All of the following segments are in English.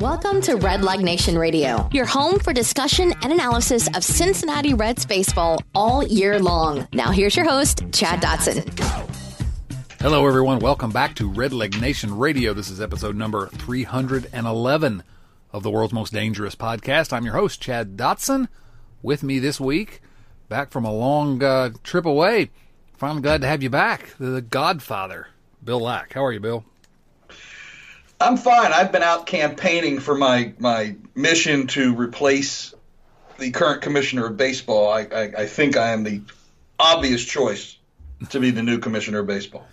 Welcome to Red Leg Nation Radio, your home for discussion and analysis of Cincinnati Reds baseball all year long. Now, here's your host, Chad Dotson. Hello, everyone. Welcome back to Red Leg Nation Radio. This is episode number 311 of the world's most dangerous podcast. I'm your host, Chad Dotson. With me this week, back from a long uh, trip away. Finally glad to have you back. The Godfather, Bill Lack. How are you, Bill? I'm fine. I've been out campaigning for my my mission to replace the current commissioner of baseball. I, I, I think I am the obvious choice to be the new commissioner of baseball.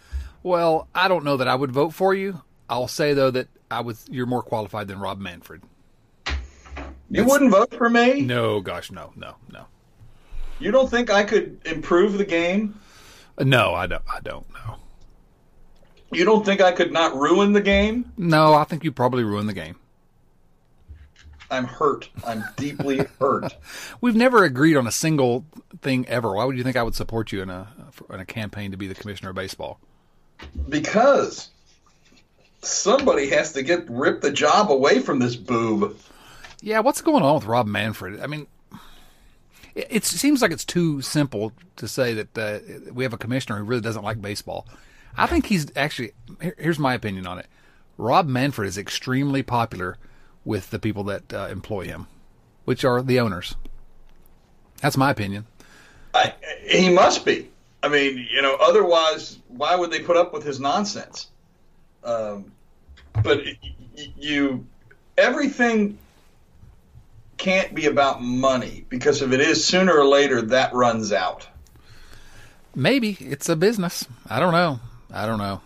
Well, I don't know that I would vote for you. I'll say though that I would. You're more qualified than Rob Manfred. You wouldn't vote for me? No, gosh, no, no, no, You don't think I could improve the game? no. I don't. I don't know. You don't think I could not ruin the game? No, I think you probably ruined the game. I'm hurt. I'm deeply hurt. We've never agreed on a single thing ever. Why would you think I would support you in a in a campaign to be the commissioner of baseball? Because somebody has to get rip the job away from this boob. Yeah, what's going on with Rob Manfred? I mean, it, it seems like it's too simple to say that uh, we have a commissioner who really doesn't like baseball. I think he's actually. Here, here's my opinion on it. Rob Manfred is extremely popular with the people that uh, employ him, which are the owners. That's my opinion. I, he must be. I mean, you know, otherwise, why would they put up with his nonsense? Um, but you, everything can't be about money because if it is, sooner or later that runs out. Maybe it's a business. I don't know. I don't know.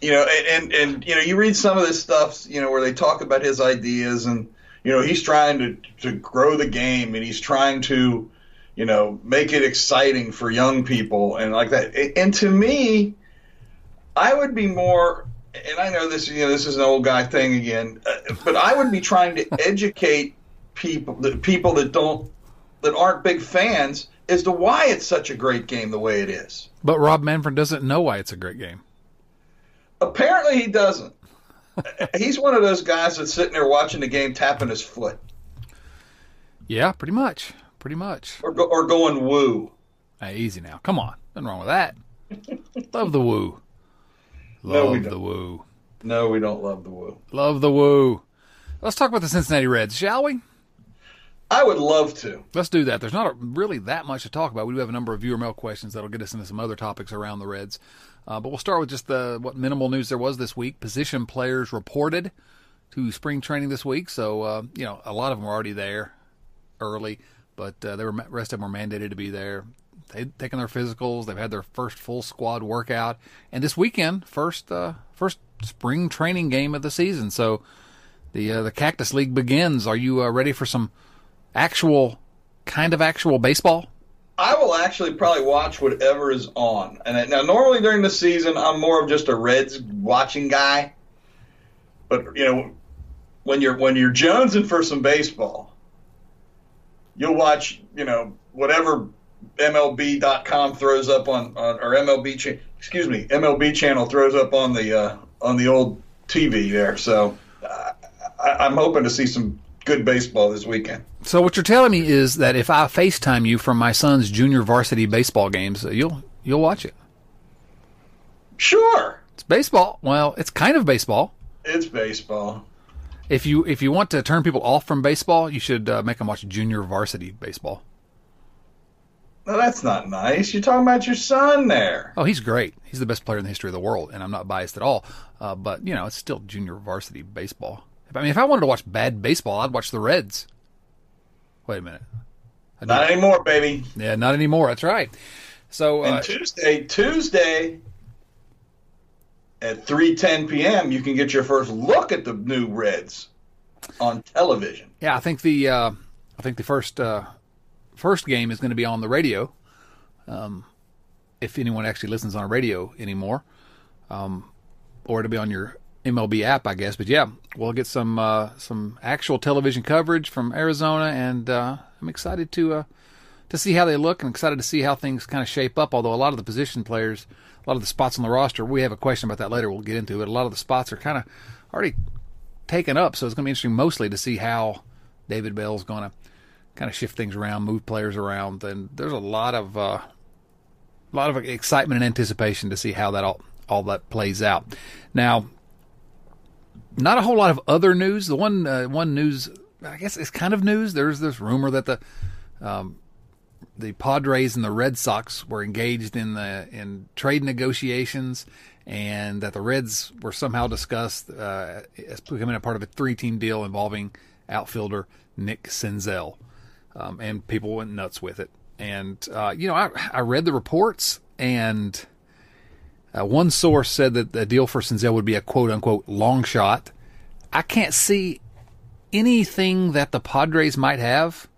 You know, and, and and you know, you read some of this stuff, you know, where they talk about his ideas, and you know, he's trying to to grow the game, and he's trying to, you know, make it exciting for young people, and like that. And to me, I would be more, and I know this, you know, this is an old guy thing again, uh, but I would be trying to educate people, the people that don't, that aren't big fans, as to why it's such a great game the way it is. But Rob Manfred doesn't know why it's a great game. Apparently, he doesn't. He's one of those guys that's sitting there watching the game, tapping his foot Yeah, pretty much. Pretty much. or go, or going woo. Hey, easy now. Come on. Nothing wrong with that. Love the woo. No, Love we the woo. No, we don't love the woo. Love the woo. Let's talk about the Cincinnati Reds, shall we? I would love to. Let's do that. There's not a, really that much to talk about. We do have a number of viewer mail questions that'll get us into some other topics around the Reds. Uh, but we'll start with just the what minimal news there was this week. Position players reported to spring training this week, so uh, you know a lot of them were already there early, but uh, rest of them were mandated to be there. They've taken their physicals. They've had their first full squad workout, and this weekend, first uh, first spring training game of the season. So the uh, the Cactus League begins. Are you uh, ready for some actual kind of actual baseball? I will actually probably watch whatever is on. And now, normally during the season, I'm more of just a Reds watching guy. But you know, when you're when you're jonesing for some baseball, you'll watch you know whatever MLB.com throws up on, on or MLB cha- excuse me MLB channel throws up on the uh, on the old TV there. So uh, I, I'm hoping to see some good baseball this weekend. So what you're telling me is that if I FaceTime you from my son's junior varsity baseball games, uh, you'll you'll watch it. Sure, It's baseball. Well, it's kind of baseball. it's baseball. If you if you want to turn people off from baseball, you should uh, make them watch junior varsity baseball. No, that's not nice. You're talking about your son there. Oh, he's great. He's the best player in the history of the world, and I'm not biased at all. Uh, but you know, it's still junior varsity baseball. I mean, if I wanted to watch bad baseball, I'd watch the Reds. Wait a minute. Not anymore, baby. yeah, not anymore. That's right. So uh, And Tuesday, Tuesday at 3:10 p.m., you can get your first look at the new Reds. on television. Yeah, I think the uh, I think the first uh, first game is going to be on the radio. Um, if anyone actually listens on a radio anymore, um, or it'll be on your MLB app, I guess. But yeah, we'll get some uh, some actual television coverage from Arizona, and uh, I'm excited to uh, to see how they look, and excited to see how things kind of shape up. Although a lot of the position players, a lot of the spots on the roster, we have a question about that later. We'll get into it. A lot of the spots are kind of already taken up, so it's going to be interesting mostly to see how David Bell's going to kind of shift things around, move players around, and there's a lot of uh, a lot of excitement and anticipation to see how that all all that plays out. Now, not a whole lot of other news. The one uh, one news, I guess, is kind of news. There's this rumor that the um, the Padres and the Red Sox were engaged in the in trade negotiations, and that the Reds were somehow discussed uh, as becoming a part of a three team deal involving outfielder Nick Senzel, um, and people went nuts with it. And uh, you know, I I read the reports and uh, one source said that the deal for Senzel would be a quote unquote long shot. I can't see anything that the Padres might have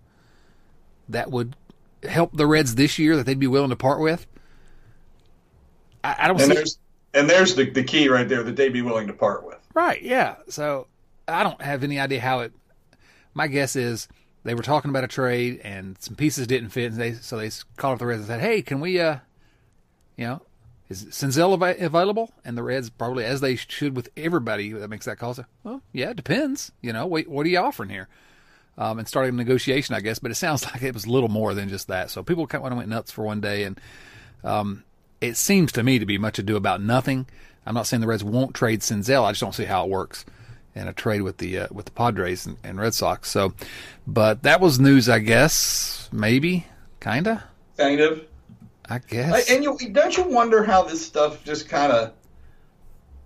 that would help the Reds this year that they'd be willing to part with. I, I don't and see. There's, and there's the, the key right there that they'd be willing to part with. Right, yeah. So I don't have any idea how it. My guess is they were talking about a trade and some pieces didn't fit, and they so they called up the Reds and said, "Hey, can we, uh, you know, is Senzel av- available? And the Reds probably, as they should with everybody that makes that call, say, well, yeah, it depends. You know, wait, what are you offering here? Um, and starting a negotiation, I guess. But it sounds like it was little more than just that. So people kind of went nuts for one day, and um, it seems to me to be much ado about nothing. I'm not saying the Reds won't trade Senzel. I just don't see how it works in a trade with the uh, with the Padres and, and Red Sox. So, but that was news, I guess. Maybe, kinda, Kind of. I guess. And you don't you wonder how this stuff just kind of.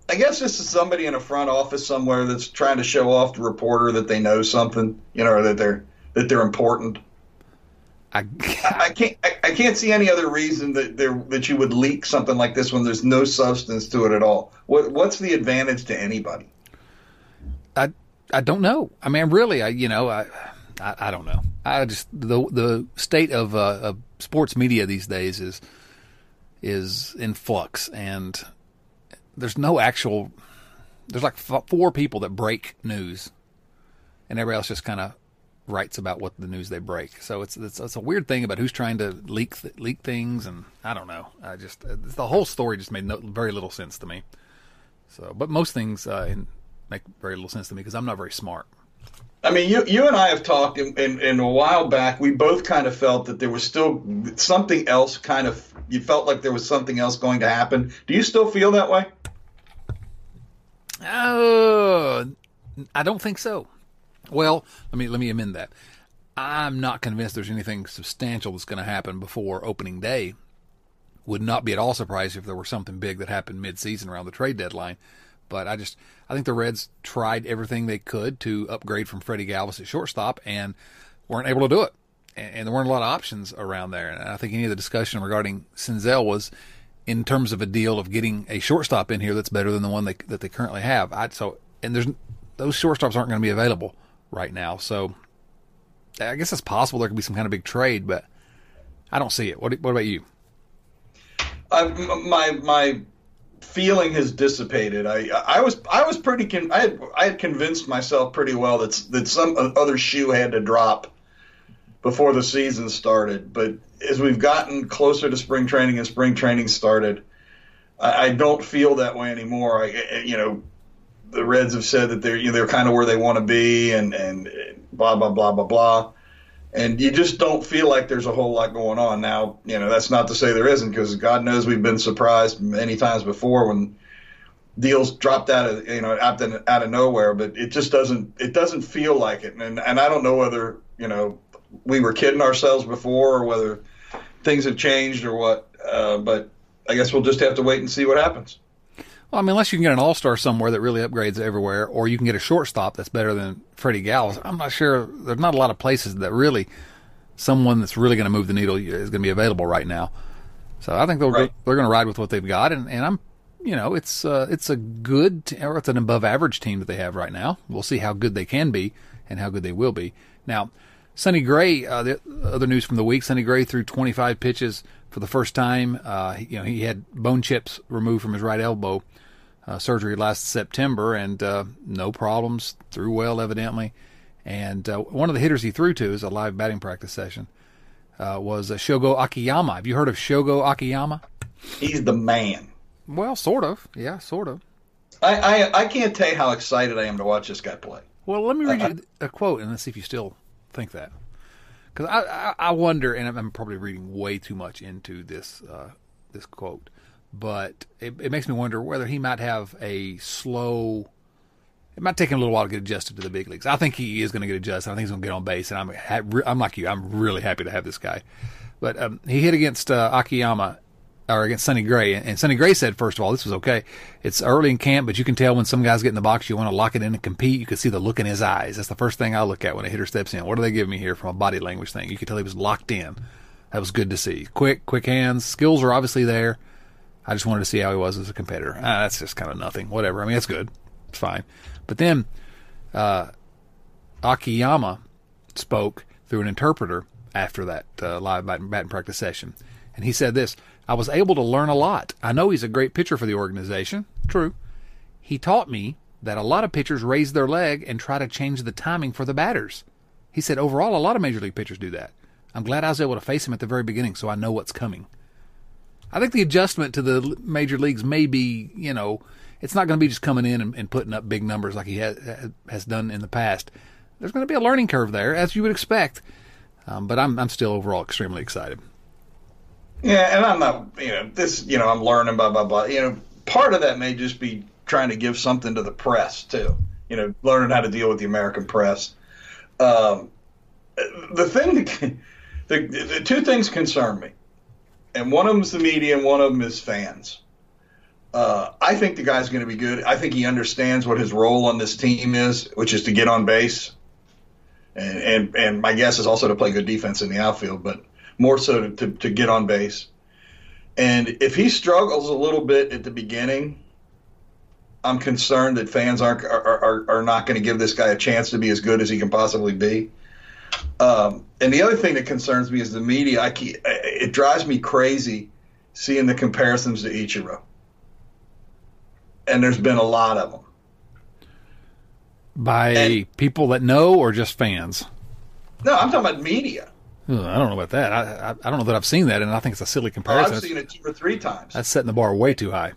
I guess this is somebody in a front office somewhere that's trying to show off the reporter that they know something, you know, or that they're that they're important. I, I can't I, I can't see any other reason that there that you would leak something like this when there's no substance to it at all. What what's the advantage to anybody? I I don't know. I mean, really, I you know, I I, I don't know. I just the the state of, uh, of sports media these days is is in flux, and there's no actual. There's like four people that break news, and everybody else just kind of writes about what the news they break. So it's, it's it's a weird thing about who's trying to leak th- leak things, and I don't know. I just the whole story just made no, very little sense to me. So, but most things uh, make very little sense to me because I'm not very smart. I mean, you you and I have talked, and a while back, we both kind of felt that there was still something else. Kind of, you felt like there was something else going to happen. Do you still feel that way? Uh, I don't think so. Well, let me let me amend that. I'm not convinced there's anything substantial that's going to happen before opening day. Would not be at all surprised if there were something big that happened mid-season around the trade deadline. But I just I think the Reds tried everything they could to upgrade from Freddie Galvis at shortstop and weren't able to do it. And, and there weren't a lot of options around there. And I think any of the discussion regarding Senzel was in terms of a deal of getting a shortstop in here that's better than the one they, that they currently have. I, so and there's those shortstops aren't going to be available right now. So I guess it's possible there could be some kind of big trade, but I don't see it. What, what about you? Uh, my my feeling has dissipated. I I was I was pretty con- I had I had convinced myself pretty well that that some other shoe had to drop before the season started. But as we've gotten closer to spring training and spring training started, I, I don't feel that way anymore. I you know the Reds have said that they're you know, they're kind of where they want to be and and blah blah blah blah blah and you just don't feel like there's a whole lot going on. Now, you know, that's not to say there isn't, because God knows we've been surprised many times before when deals dropped out of you know out of, out of nowhere. But it just doesn't it doesn't feel like it, and and I don't know whether you know we were kidding ourselves before or whether things have changed or what. Uh, but I guess we'll just have to wait and see what happens. Well, I mean, unless you can get an all star somewhere that really upgrades everywhere, or you can get a shortstop that's better than Freddie Galvis, I'm not sure. There's not a lot of places that really someone that's really going to move the needle is going to be available right now. So I think they'll right. they're going to ride with what they've got, and, and I'm you know, it's uh, it's a good t- or it's an above average team that they have right now. We'll see how good they can be and how good they will be. Now, Sonny Gray, uh, the other news from the week: Sonny Gray threw 25 pitches for the first time. Uh, you know, he had bone chips removed from his right elbow uh, surgery last September, and uh, no problems. Threw well, evidently. And uh, one of the hitters he threw to is a live batting practice session. Uh, was Shogo Akiyama. Have you heard of Shogo Akiyama? He's the man. Well, sort of. Yeah, sort of. I, I, I can't tell you how excited I am to watch this guy play. Well, let me read you a quote and let's see if you still think that. Because I, I, wonder, and I'm probably reading way too much into this uh, this quote, but it, it makes me wonder whether he might have a slow. It might take him a little while to get adjusted to the big leagues. I think he is going to get adjusted. I think he's going to get on base, and I'm I'm like you. I'm really happy to have this guy. But um, he hit against uh, Akiyama or against Sonny Gray. And Sonny Gray said, first of all, this was okay. It's early in camp, but you can tell when some guys get in the box, you want to lock it in and compete. You can see the look in his eyes. That's the first thing I look at when a hitter steps in. What do they give me here from a body language thing? You could tell he was locked in. That was good to see. Quick, quick hands. Skills are obviously there. I just wanted to see how he was as a competitor. Ah, that's just kind of nothing. Whatever. I mean, that's good. It's fine. But then uh, Akiyama spoke through an interpreter after that uh, live batting practice session. And he said this I was able to learn a lot. I know he's a great pitcher for the organization. True. He taught me that a lot of pitchers raise their leg and try to change the timing for the batters. He said, overall, a lot of major league pitchers do that. I'm glad I was able to face him at the very beginning so I know what's coming. I think the adjustment to the major leagues may be, you know, it's not going to be just coming in and, and putting up big numbers like he has, has done in the past. There's going to be a learning curve there, as you would expect. Um, but I'm, I'm still overall extremely excited. Yeah, and I'm not, you know, this, you know, I'm learning, blah, blah, blah. You know, part of that may just be trying to give something to the press, too. You know, learning how to deal with the American press. Um, the thing, the, the two things concern me, and one of them is the media, and one of them is fans. Uh, I think the guy's going to be good. I think he understands what his role on this team is, which is to get on base. And, and, and my guess is also to play good defense in the outfield. But more so to, to, to get on base. And if he struggles a little bit at the beginning, I'm concerned that fans aren't are, are, are not going to give this guy a chance to be as good as he can possibly be. Um, and the other thing that concerns me is the media. I keep, it drives me crazy seeing the comparisons to Ichiro. And there's been a lot of them. By and, people that know or just fans? No, I'm talking about media. I don't know about that. I, I, I don't know that I've seen that, and I think it's a silly comparison. Oh, I've seen it two or three times. That's setting the bar way too high.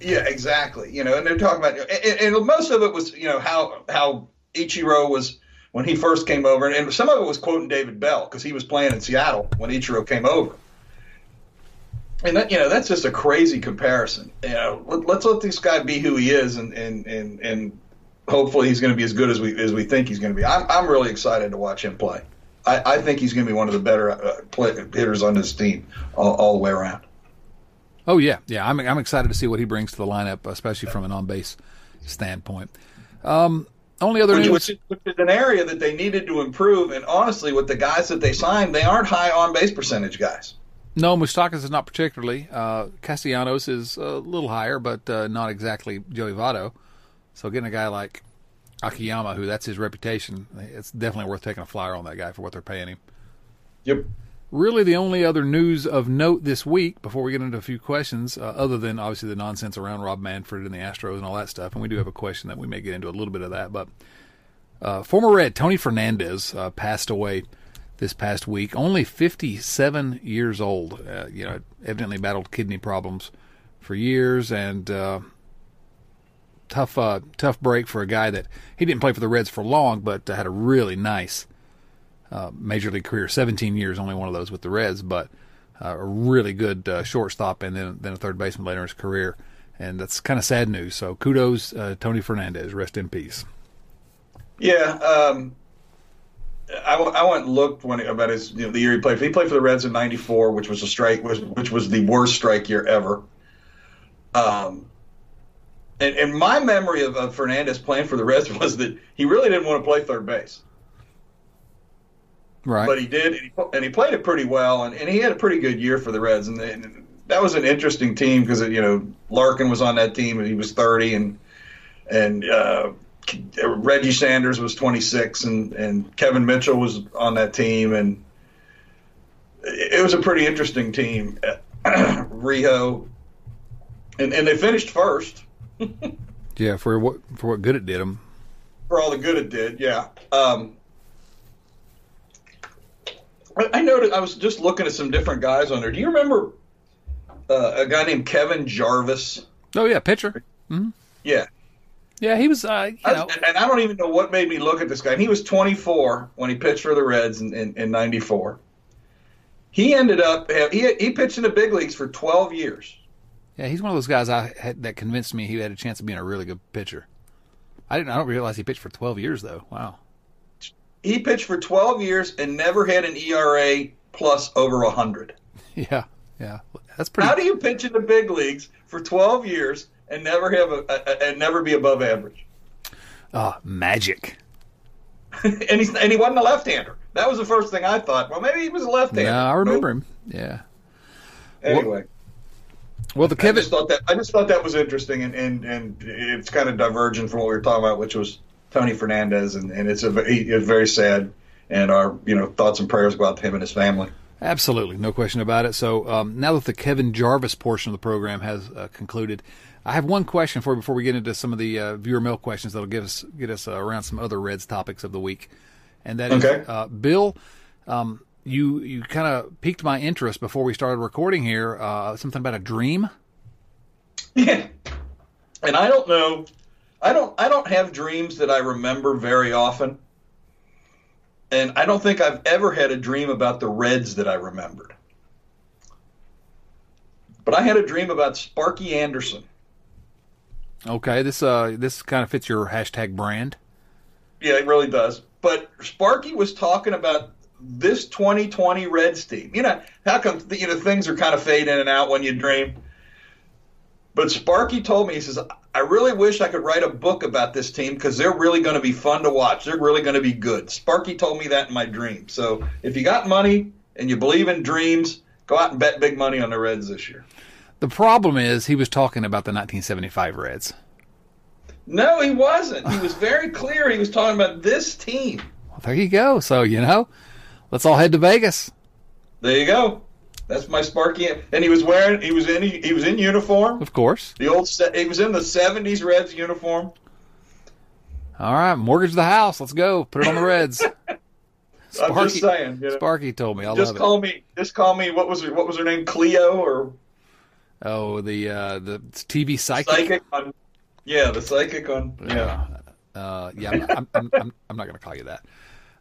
Yeah, exactly. You know, and they're talking about, and, and most of it was, you know, how how Ichiro was when he first came over, and some of it was quoting David Bell because he was playing in Seattle when Ichiro came over. And that, you know, that's just a crazy comparison. You know, let, us let this guy be who he is, and and and and hopefully he's going to be as good as we as we think he's going to be. I'm I'm really excited to watch him play. I, I think he's going to be one of the better uh, play, hitters on this team all, all, the way around. Oh yeah, yeah. I'm I'm excited to see what he brings to the lineup, especially from an on base standpoint. Um, only other which, news, which, which is an area that they needed to improve, and honestly, with the guys that they signed, they aren't high on base percentage guys. No, Moustakas is not particularly. Uh, Castellanos is a little higher, but uh, not exactly Joey Votto. So getting a guy like Akiyama, who that's his reputation, it's definitely worth taking a flyer on that guy for what they're paying him. Yep. Really, the only other news of note this week, before we get into a few questions, uh, other than obviously the nonsense around Rob Manfred and the Astros and all that stuff, and we do have a question that we may get into a little bit of that, but uh, former Red Tony Fernandez uh, passed away this past week, only 57 years old. Uh, you know, evidently battled kidney problems for years, and uh, tough uh, tough break for a guy that he didn't play for the Reds for long, but uh, had a really nice uh, major league career. 17 years, only one of those with the Reds, but uh, a really good uh, shortstop and then then a third baseman later in his career. And that's kind of sad news. So kudos, uh, Tony Fernandez. Rest in peace. Yeah, um, I, I went and looked when about his you know, the year he played. He played for the Reds in '94, which was a strike, which was the worst strike year ever. Um, and, and my memory of, of Fernandez playing for the Reds was that he really didn't want to play third base. Right. But he did, and he, and he played it pretty well, and, and he had a pretty good year for the Reds. And, and that was an interesting team because you know Larkin was on that team and he was 30 and and uh, Reggie Sanders was 26 and and Kevin Mitchell was on that team and it was a pretty interesting team. Rijo and and they finished first. yeah, for what for what good it did them. For all the good it did, yeah. Um, I noticed I was just looking at some different guys on there. Do you remember uh, a guy named Kevin Jarvis? Oh yeah, pitcher. Mm-hmm. Yeah, yeah, he was. Uh, you know. and I don't even know what made me look at this guy. And he was 24 when he pitched for the Reds in, in, in '94. He ended up he he pitched in the big leagues for 12 years. Yeah, he's one of those guys I had, that convinced me he had a chance of being a really good pitcher. I didn't. I don't realize he pitched for 12 years though. Wow. He pitched for 12 years and never had an ERA plus over 100. Yeah, yeah, that's pretty. How do you pitch in the big leagues for 12 years and never have a, a and never be above average? Oh, magic. and he's and he wasn't a left-hander. That was the first thing I thought. Well, maybe he was a left-hander. Yeah, I remember nope. him. Yeah. Anyway. Well, well, the Kevin. I just thought that I just thought that was interesting, and, and, and it's kind of divergent from what we were talking about, which was Tony Fernandez, and, and it's a it's very sad, and our you know thoughts and prayers go out to him and his family. Absolutely, no question about it. So um, now that the Kevin Jarvis portion of the program has uh, concluded, I have one question for you before we get into some of the uh, viewer mail questions that'll get us get us uh, around some other Reds topics of the week, and that okay. is, uh, Bill. Um, you you kind of piqued my interest before we started recording here. Uh, something about a dream. Yeah, and I don't know. I don't. I don't have dreams that I remember very often, and I don't think I've ever had a dream about the Reds that I remembered. But I had a dream about Sparky Anderson. Okay, this uh this kind of fits your hashtag brand. Yeah, it really does. But Sparky was talking about this 2020 Reds team. You know, how come you know things are kind of fade in and out when you dream? But Sparky told me, he says, I really wish I could write a book about this team because they're really going to be fun to watch. They're really going to be good. Sparky told me that in my dream. So if you got money and you believe in dreams, go out and bet big money on the Reds this year. The problem is he was talking about the 1975 Reds. No, he wasn't. He was very clear. He was talking about this team. Well, there you go. So, you know, let's all head to Vegas. There you go. That's my Sparky, and he was wearing. He was in. He was in uniform. Of course. The old. He was in the '70s Reds uniform. All right, mortgage the house. Let's go. Put it on the Reds. Sparky, I'm just saying. You know, Sparky told me. I just call it. me. Just call me. What was her, What was her name? Cleo or? Oh, the uh, the TV psychic. Psychic on. Yeah, the psychic on. Yeah. Uh, yeah. I'm, I'm, I'm, I'm not going to call you that.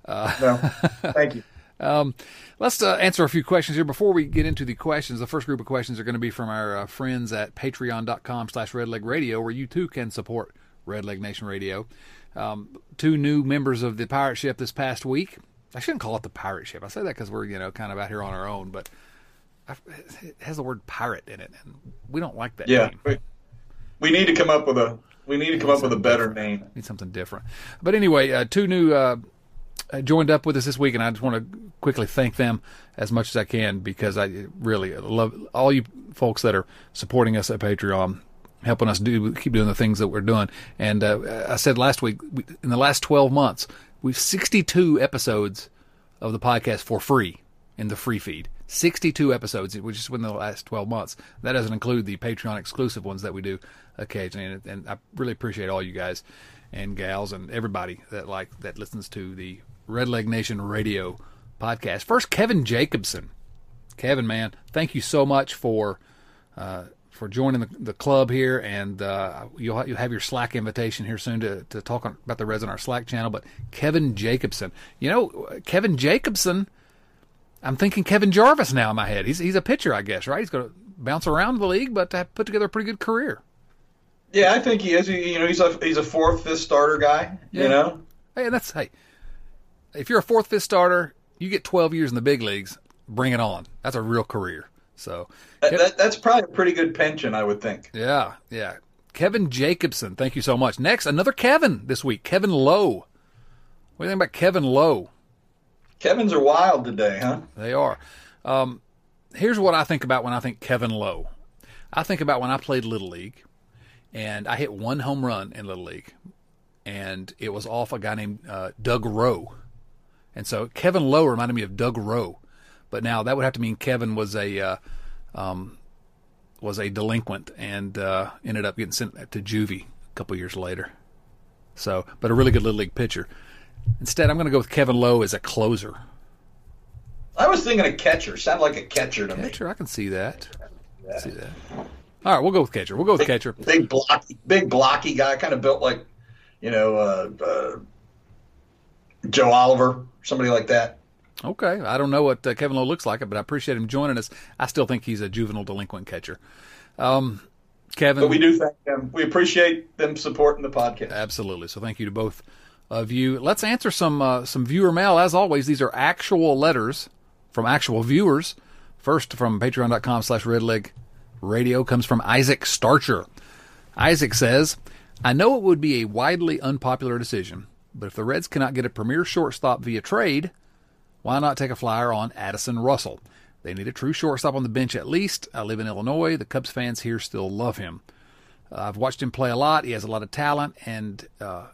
Uh, no. Thank you. Um, let's uh, answer a few questions here before we get into the questions. The first group of questions are going to be from our uh, friends at patreon.com slash redlegradio, where you too can support Red Leg Nation Radio. Um, two new members of the pirate ship this past week. I shouldn't call it the pirate ship. I say that because we're, you know, kind of out here on our own, but it has the word pirate in it, and we don't like that yeah, name. We, we need to come up with a we need to come up with a better different. name. Need something different. But anyway, uh, two new uh, joined up with us this week, and I just want to quickly thank them as much as I can because I really love all you folks that are supporting us at Patreon, helping us do keep doing the things that we're doing. And uh, I said last week, in the last 12 months, we've 62 episodes of the podcast for free in the free feed. 62 episodes, which is within the last 12 months. That doesn't include the Patreon exclusive ones that we do occasionally. And, and I really appreciate all you guys and gals and everybody that like that listens to the Red Leg Nation Radio podcast. First, Kevin Jacobson. Kevin, man, thank you so much for uh, for joining the, the club here, and uh, you'll you'll have your Slack invitation here soon to to talk on, about the Reds on our Slack channel. But Kevin Jacobson, you know, Kevin Jacobson. I'm thinking Kevin Jarvis now in my head. He's he's a pitcher, I guess, right? He's going to bounce around the league, but put together a pretty good career. Yeah, I think he is. He, you know, he's a he's a fourth, fifth starter guy. Yeah. You know, hey, that's hey, if you're a fourth, fifth starter, you get 12 years in the big leagues. Bring it on. That's a real career. So that, that, that's probably a pretty good pension, I would think. Yeah, yeah. Kevin Jacobson, thank you so much. Next, another Kevin this week, Kevin Lowe. What do you think about Kevin Lowe? Kevin's are wild today, huh? They are. Um, here's what I think about when I think Kevin Lowe. I think about when I played Little League, and I hit one home run in Little League, and it was off a guy named uh, Doug Rowe. And so Kevin Lowe reminded me of Doug Rowe, but now that would have to mean Kevin was a uh, um, was a delinquent and uh, ended up getting sent to juvie a couple years later. So, but a really good little league pitcher. Instead, I'm going to go with Kevin Lowe as a closer. I was thinking a catcher. Sound like a catcher to Catcher, me. I can see that. See that. All right, we'll go with catcher. We'll go with Big, catcher. big blocky, big blocky guy, kind of built like, you know, uh, uh, Joe Oliver, somebody like that. Okay, I don't know what uh, Kevin Lowe looks like, but I appreciate him joining us. I still think he's a juvenile delinquent catcher. Um, Kevin, But we do thank them. We appreciate them supporting the podcast. Absolutely. So thank you to both of you. Let's answer some uh, some viewer mail. As always, these are actual letters from actual viewers. First from patreon.com slash redleg radio comes from Isaac Starcher. Isaac says, I know it would be a widely unpopular decision, but if the Reds cannot get a premier shortstop via trade, why not take a flyer on Addison Russell? They need a true shortstop on the bench at least. I live in Illinois. The Cubs fans here still love him. Uh, I've watched him play a lot. He has a lot of talent, and uh,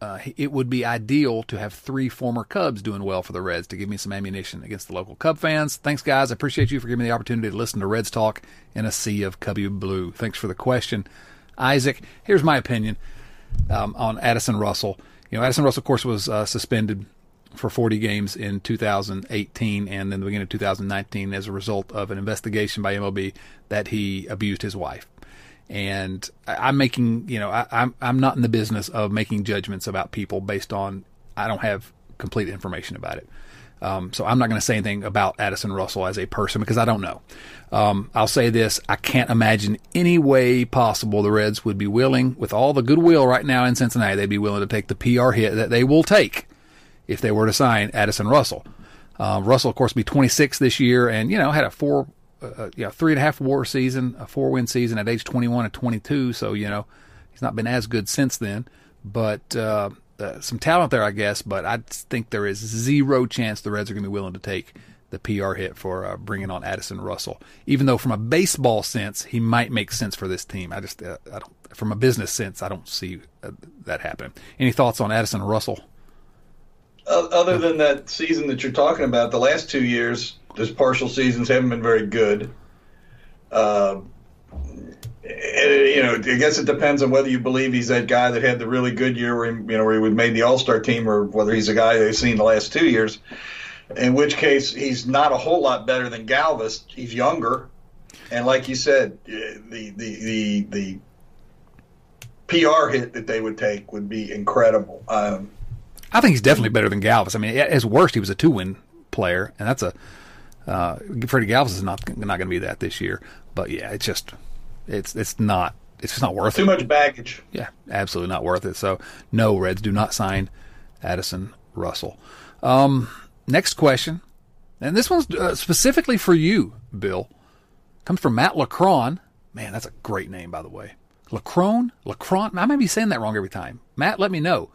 uh, it would be ideal to have three former Cubs doing well for the Reds to give me some ammunition against the local Cub fans. Thanks, guys. I appreciate you for giving me the opportunity to listen to Reds talk in a sea of Cubby blue. Thanks for the question, Isaac. Here's my opinion um, on Addison Russell. You know, Addison Russell, of course, was uh, suspended for 40 games in 2018 and then the beginning of 2019 as a result of an investigation by MLB that he abused his wife. And I'm making, you know, I, I'm I'm not in the business of making judgments about people based on I don't have complete information about it. Um, so I'm not going to say anything about Addison Russell as a person because I don't know. Um, I'll say this: I can't imagine any way possible the Reds would be willing, with all the goodwill right now in Cincinnati, they'd be willing to take the PR hit that they will take if they were to sign Addison Russell. Uh, Russell, of course, be 26 this year, and you know had a four, uh, yeah, three and a half WAR season, a four win season at age 21 and 22. So you know he's not been as good since then, but uh, uh, some talent there, I guess. But I think there is zero chance the Reds are going to be willing to take the PR hit for uh, bringing on Addison Russell. Even though from a baseball sense he might make sense for this team, I just uh, I don't. From a business sense, I don't see uh, that happening. Any thoughts on Addison Russell? Other than that season that you're talking about, the last two years, those partial seasons haven't been very good. Uh, you know, I guess it depends on whether you believe he's that guy that had the really good year, where he, you know, where he would made the All Star team, or whether he's a guy they've seen the last two years. In which case, he's not a whole lot better than Galvis. He's younger, and like you said, the the the the PR hit that they would take would be incredible. Um, I think he's definitely better than Galvis. I mean, at his worst, he was a two-win player, and that's a uh, Freddie Galvis is not not going to be that this year. But yeah, it's just it's it's not it's just not worth too it. Too much baggage. Yeah, absolutely not worth it. So no, Reds do not sign Addison Russell. Um, next question, and this one's uh, specifically for you, Bill. Comes from Matt Lacron. Man, that's a great name, by the way. Lacron, Lacron. I may be saying that wrong every time. Matt, let me know.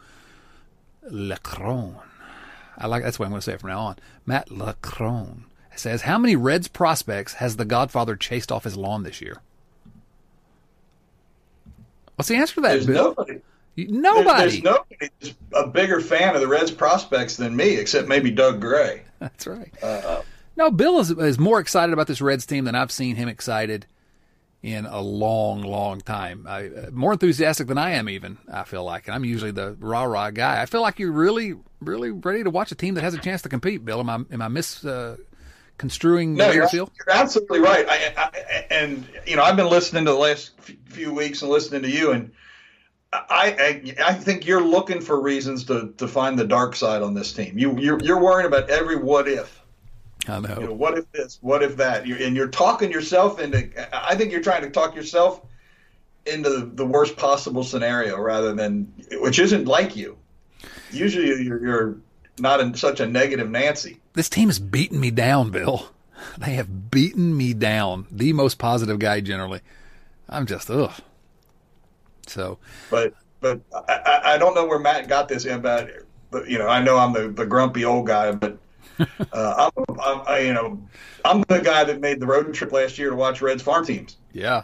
Lacron. I like that's what I'm going to say it from now on. Matt Lacron says, "How many Reds prospects has the Godfather chased off his lawn this year?" What's the answer to that, There's Bill? nobody. There- Nobody. There's nobody a bigger fan of the Reds prospects than me, except maybe Doug Gray. That's right. no, Bill is is more excited about this Reds team than I've seen him excited in a long, long time. I, uh, more enthusiastic than I am, even. I feel like, and I'm usually the rah rah guy. I feel like you're really, really ready to watch a team that has a chance to compete. Bill, am I am I mis uh, construing the No, you're, you're absolutely right. I, I, and you know, I've been listening to the last few weeks and listening to you, and I, I, I think you're looking for reasons to, to find the dark side on this team. You, you're, you're worrying about every what if. I You know, know. what if this? What if that? You're, and you're talking yourself into. I think you're trying to talk yourself into the, the worst possible scenario rather than, which isn't like you. Usually, you're, you're not in such a negative Nancy. This team has beaten me down, Bill. They have beaten me down. The most positive guy generally. I'm just ugh. So But but I, I- don't know where Matt got this about. But you know, I know I'm the, the grumpy old guy, but uh, I'm, I'm I, you know, I'm the guy that made the road trip last year to watch Reds farm teams. Yeah.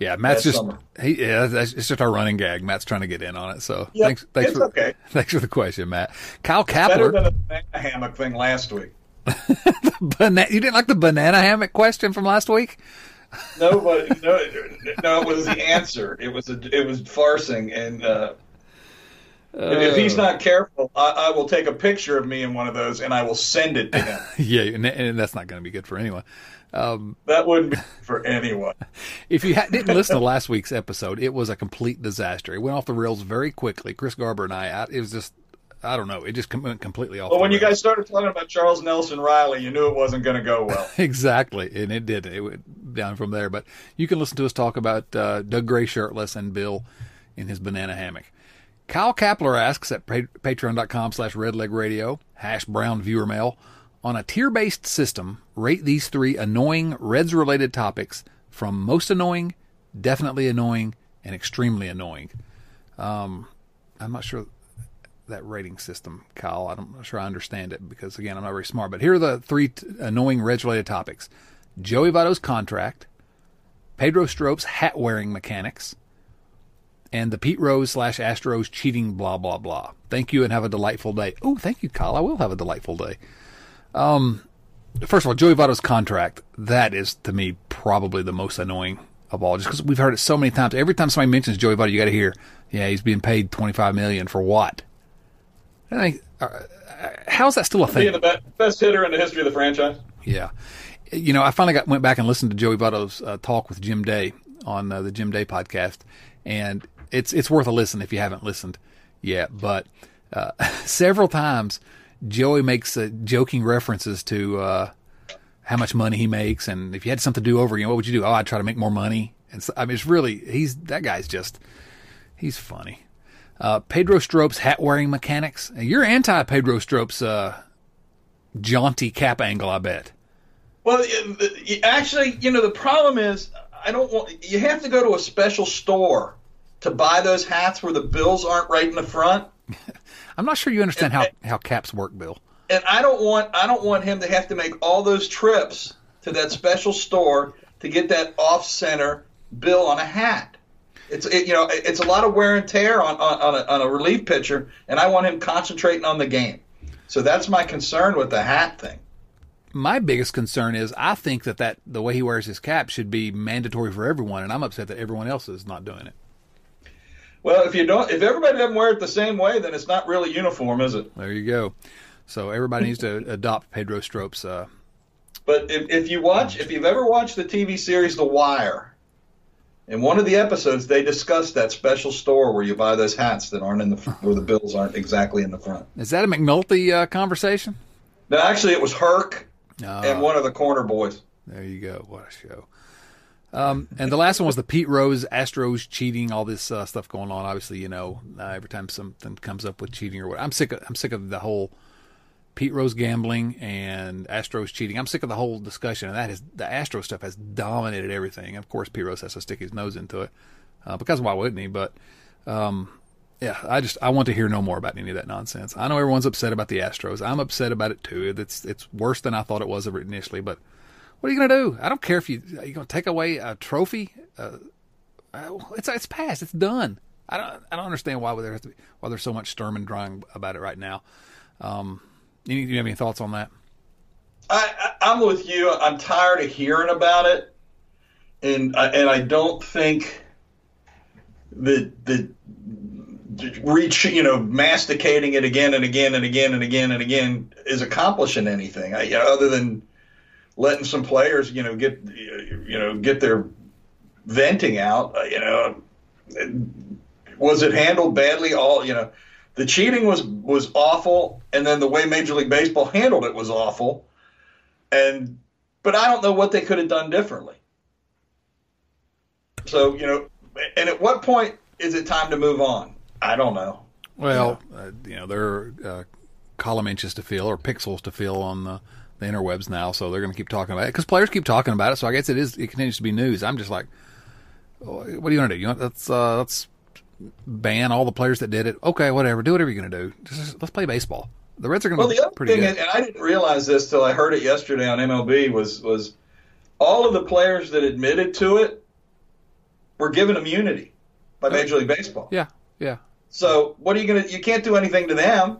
Yeah, Matt's just summer. he. Yeah, it's just our running gag. Matt's trying to get in on it. So Yeah, thanks, thanks for okay. thanks for the question, Matt. Kyle Better than the banana hammock thing last week. you didn't like the banana hammock question from last week? No, but no, no, it was the answer. It was a, it was farsing, and uh, if he's not careful, I, I will take a picture of me in one of those and I will send it to him. Yeah, and, and that's not going to be good for anyone. That wouldn't be for anyone. If you ha- didn't listen to last week's episode, it was a complete disaster. It went off the rails very quickly. Chris Garber and I, I it was just, I don't know, it just went completely off. But the when you guys started talking about Charles Nelson Reilly, you knew it wasn't going to go well. exactly, and it did. It went down from there. But you can listen to us talk about uh, Doug Gray shirtless and Bill in his banana hammock. Kyle Kapler asks at pa- patreon.com slash redlegradio, hash brown viewer mail, on a tier-based system, rate these three annoying Reds-related topics from most annoying, definitely annoying, and extremely annoying. Um, I'm not sure that rating system, Kyle. I'm not sure I understand it because, again, I'm not very smart. But here are the three t- annoying Reds related topics Joey Votto's contract, Pedro Strop's hat wearing mechanics, and the Pete Rose slash Astros cheating, blah, blah, blah. Thank you and have a delightful day. Oh, thank you, Kyle. I will have a delightful day. Um, first of all, Joey Votto's contract, that is to me probably the most annoying of all, just because we've heard it so many times. Every time somebody mentions Joey Votto, you got to hear, yeah, he's being paid twenty five million for what? I think, uh, how's that still a thing? Being the best, best hitter in the history of the franchise. Yeah, you know, I finally got went back and listened to Joey Votto's uh, talk with Jim Day on uh, the Jim Day podcast, and it's it's worth a listen if you haven't listened yet. But uh, several times, Joey makes uh, joking references to uh, how much money he makes, and if you had something to do over again, what would you do? Oh, I'd try to make more money. And so, I mean, it's really he's that guy's just he's funny. Uh, Pedro Strop's hat wearing mechanics. You're anti Pedro Strop's uh, jaunty cap angle, I bet. Well, actually, you know, the problem is I don't want. You have to go to a special store to buy those hats where the bills aren't right in the front. I'm not sure you understand how, how caps work, Bill. and I don't want I don't want him to have to make all those trips to that special store to get that off center bill on a hat. It's it, you know it's a lot of wear and tear on on, on, a, on a relief pitcher, and I want him concentrating on the game. So that's my concern with the hat thing. My biggest concern is I think that, that the way he wears his cap should be mandatory for everyone, and I'm upset that everyone else is not doing it. Well, if you don't, if everybody doesn't wear it the same way, then it's not really uniform, is it? There you go. So everybody needs to adopt Pedro Strop's. Uh, But if, if you watch, if you've ever watched the TV series The Wire, in one of the episodes they discuss that special store where you buy those hats that aren't in the where the bills aren't exactly in the front. is that a McNulty uh, conversation? No, actually, it was Herc No. and one of the corner boys. There you go. What a show. Um, and the last one was the Pete Rose Astros cheating, all this uh, stuff going on. Obviously, you know, uh, every time something comes up with cheating or what, I'm sick. Of, I'm sick of the whole Pete Rose gambling and Astros cheating. I'm sick of the whole discussion, and that is the Astro stuff has dominated everything. Of course, Pete Rose has to stick his nose into it uh, because why wouldn't he? But um, yeah, I just I want to hear no more about any of that nonsense. I know everyone's upset about the Astros. I'm upset about it too. It's it's worse than I thought it was initially, but what are you going to do? I don't care if you are you going to take away a trophy. Uh, uh, it's it's past. It's done. I don't I don't understand why there has to be, why there's so much sturm and drang about it right now. Um, you, you have any thoughts on that? I, I, I'm with you. I'm tired of hearing about it, and I- and I don't think that the reach you know masticating it again and again and again and again and again is accomplishing anything. I, other than letting some players you know get you know get their venting out. uh, You know, was it handled badly? All you know, the cheating was was awful, and then the way Major League Baseball handled it was awful. And but I don't know what they could have done differently. So you know, and at what point is it time to move on? I don't know. Well, uh, you know there are uh, column inches to fill or pixels to fill on the, the interwebs now, so they're going to keep talking about it because players keep talking about it. So I guess it is it continues to be news. I'm just like, what are you going to do? You know, let's uh, let's ban all the players that did it. Okay, whatever. Do whatever you're going to do. Just, let's play baseball. The Reds are going to Well, to the be other pretty thing, good. and I didn't realize this till I heard it yesterday on MLB, was was all of the players that admitted to it were given immunity by Major League Baseball. yeah, yeah. So what are you gonna? You can't do anything to them.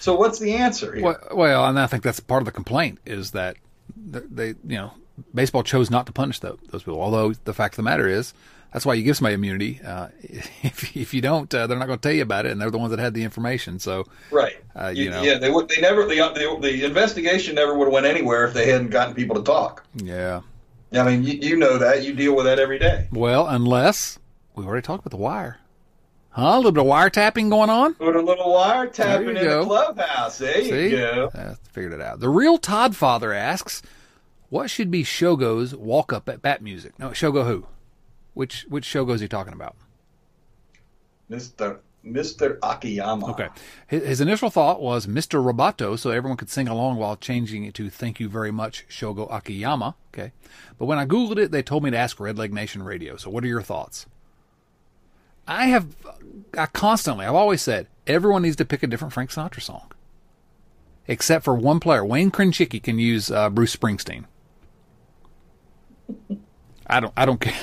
So what's the answer here? Well, well, and I think that's part of the complaint is that they, you know, baseball chose not to punish tho- those people. Although the fact of the matter is, that's why you give somebody immunity. Uh, if if you don't, uh, they're not going to tell you about it, and they're the ones that had the information. So Right. Uh, you know. Yeah, they would. They never. The, the the investigation never would have went anywhere if they hadn't gotten people to talk. yeah. I mean, you, you know that. You deal with that every day. Well, unless we already talked about the wire, huh? A little bit of wiretapping going on. Put a little wire There tapping you in go. the clubhouse. There See, you go. Uh, figured it out. The real Todd Father asks, "What should be Shogo's walk up at bat music?" No, Shogo who? Which which Shogo is he talking about? Mister Mister Akiyama. Okay. His, his initial thought was Mr. Roboto, so everyone could sing along while changing it to Thank You Very Much, Shogo Akiyama. Okay. But when I Googled it, they told me to ask Red Leg Nation Radio. So what are your thoughts? I have, I constantly, I've always said, everyone needs to pick a different Frank Sinatra song. Except for one player. Wayne Krenchicki can use uh, Bruce Springsteen. I don't, I don't care.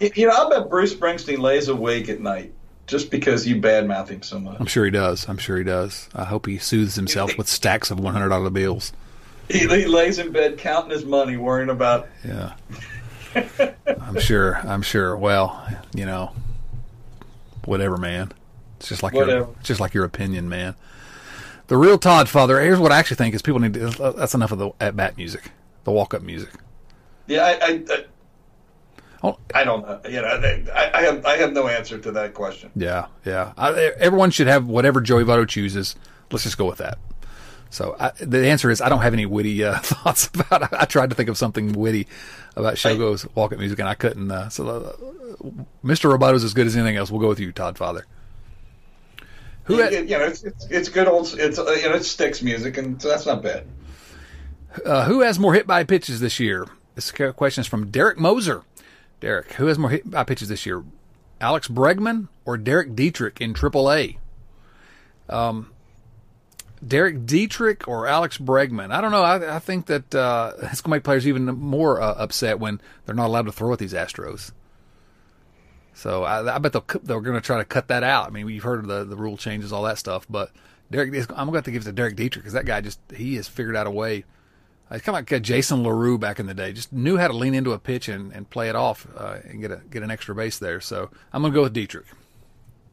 You know, I bet Bruce Springsteen lays awake at night just because you badmouth him so much. I'm sure he does. I'm sure he does. I hope he soothes himself with stacks of $100 bills. He, he lays in bed counting his money, worrying about. Yeah. I'm sure. I'm sure. Well, you know, whatever, man. It's just like your, Whatever. it's just like your opinion, man. The real Todd Father. Here's what I actually think is people need to. That's enough of the at bat music, the walk up music. Yeah, I, I, I, Oh, I don't know. You know, I, I have I have no answer to that question. yeah, yeah. I, everyone should have whatever Joey Votto chooses. Let's just go with that. So I, the answer is I don't have any witty uh, thoughts about. it. I tried to think of something witty about Shogo's walk up music, and I couldn't. Uh, so uh, Mr. Roboto's as good as anything else. We'll go with you, Todd Father. Who You, had, you know, it's, it's it's good old. It's uh, you know, it's Styx music, and so that's not bad. uh, who has more hit by pitches this year? This question is from Derek Moser. Derek, who has more hit by pitches this year? Alex Bregman or Derek Dietrich in AAA? Um, Derek Dietrich or Alex Bregman? I don't know. I, I think that uh, it's going to make players even more uh, upset when they're not allowed to throw at these Astros. So I, I bet they'll, they're going to try to cut that out. I mean, you've heard of the, the rule changes, all that stuff, but Derek, I'm going to have to give it to Derek Dietrich because that guy just he has figured out a way. It's kind of like uh, Jason Larue back in the day. Just knew how to lean into a pitch and, and play it off uh, and get a get an extra base there. So I'm going to go with Dietrich.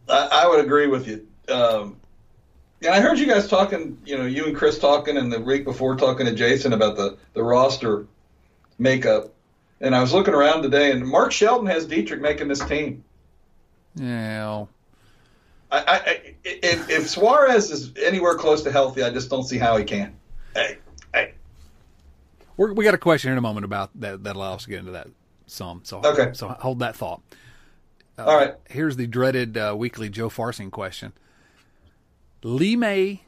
I, I would agree with you. Um, and I heard you guys talking, you know, you and Chris talking, and the week before talking to Jason about the the roster makeup. And I was looking around today, and Mark Sheldon has Dietrich making this team. Yeah. I, I, if, if Suarez is anywhere close to healthy, I just don't see how he can. Hey, hey, We're, we got a question in a moment about that that allows us to get into that some. So Okay. So hold that thought. all right. Here's the dreaded uh, weekly Joe Farsing question: Lee May,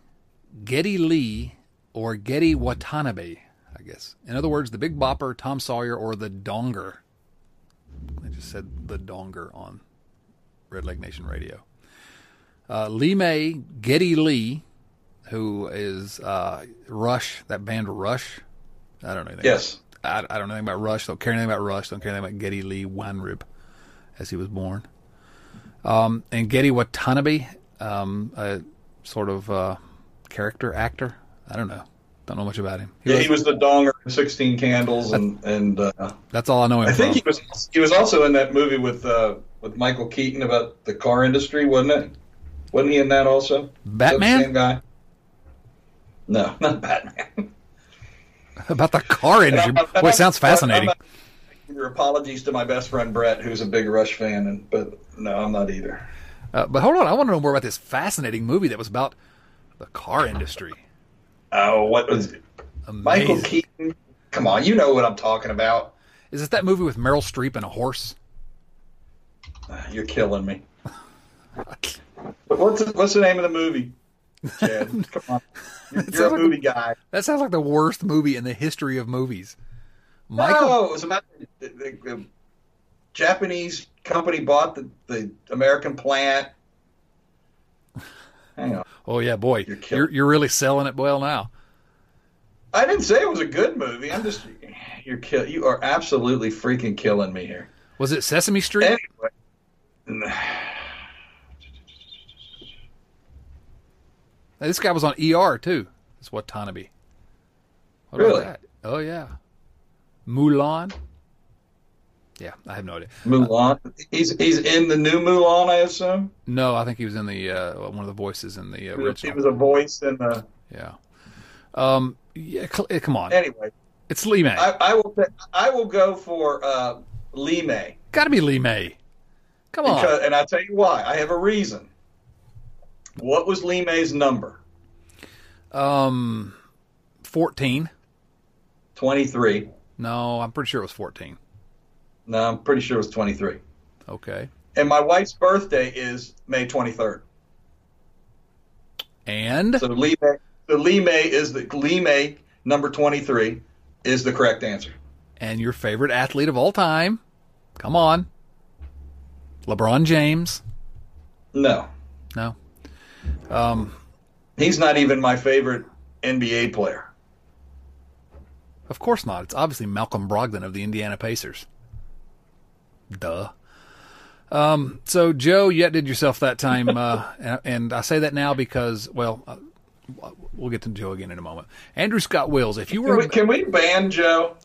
Geddy Lee, or Gedde Watanabe? I guess. In other words, the Big Bopper, Tom Sawyer, or the Donger. I just said the Donger on Red Leg Nation Radio. Uh, Lee May, Geddy Lee, who is uh, Rush, that band Rush. I don't know anything. Yes. I, I don't know anything about Rush. Don't care anything about Rush. Don't care anything about Geddy Lee Weinrib, as he was born. Um, and Gedde Watanabe, um, a sort of uh, character actor. I don't know. Don't know much about him. He Yeah, was- he was the donger in Sixteen Candles, and and uh, that's all I know him I think he was he was also in that movie with uh, with Michael Keaton about the car industry, wasn't it? Wasn't he in that also? Is that Batman? same guy? No, not Batman. about the car industry. I'm- Boy, it sounds I'm- I'm fascinating. not- Your apologies to my best friend Brett, who's a big Rush fan, and but no, I'm not either. Uh, but hold on, I want to know more about this fascinating movie that was about the car industry. Oh, what was it? Michael Keaton? Come on, you know what I'm talking about. Is it that movie with Meryl Streep and a horse? You're killing me. But what's the, what's the name of the movie? Chad, come on. You're, you're a like- movie guy. That sounds like the worst movie in the history of movies. Michael, No, it was about the, the, the Japanese company bought the, the American plant. Hang on. Oh yeah, boy, You're you're you're, really selling it well now. I didn't say it was a good movie. I'm just you're kill. You are absolutely freaking killing me here. Was it Sesame Street? Anyway, this guy was on ER too. That's Watanabe. What Really? Oh yeah, Mulan. Yeah, I have no idea. Mulan. He's he's in the new Mulan, I assume. No, I think he was in the uh, one of the voices in the uh, He was, he was a voice in the. Yeah. Um. Yeah. eh, Come on. Anyway, It's Lee May. I, I will I will go for uh, Lee May Got to be Lee May. Come on. because, and I'll tell you why. I have a reason. What was Lee May's number? Um, fourteen. Twenty three. No, I'm pretty sure it was fourteen. No, I'm pretty sure it was twenty three. Okay. And my wife's birthday is May twenty third. And So Lee May, so Lee May is the Lee May number twenty three is the correct answer. and your favorite athlete of all time. Come on. LeBron James. No, No. Um, he's not even my favorite NBA player. of course not. It's obviously Malcolm Brogdon of the Indiana Pacers. Duh. Um, so Joe, you outdid yourself that time, uh, and, and I say that now because, well, uh, we'll get to Joe again in a moment. Andrew Scott Wills, if you Can were we, can we ban Joe?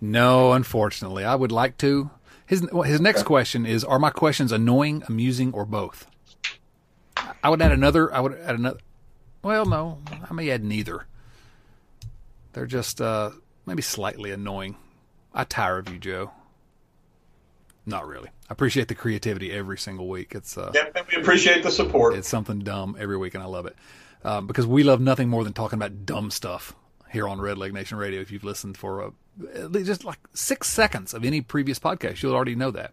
No, unfortunately, I would like to. His his next question is: Are my questions annoying, amusing, or both? I would add another. I would add another. Well, no, I may add neither. They're just uh, maybe slightly annoying. I tire of you, Joe. Not really. I appreciate the creativity every single week. It's uh, Yep, and we appreciate the support. it's something dumb every week, and I love it um, because we love nothing more than talking about dumb stuff here on Red Leg Nation Radio. If you've listened for uh at least just like six seconds of any previous podcast, you'll already know that.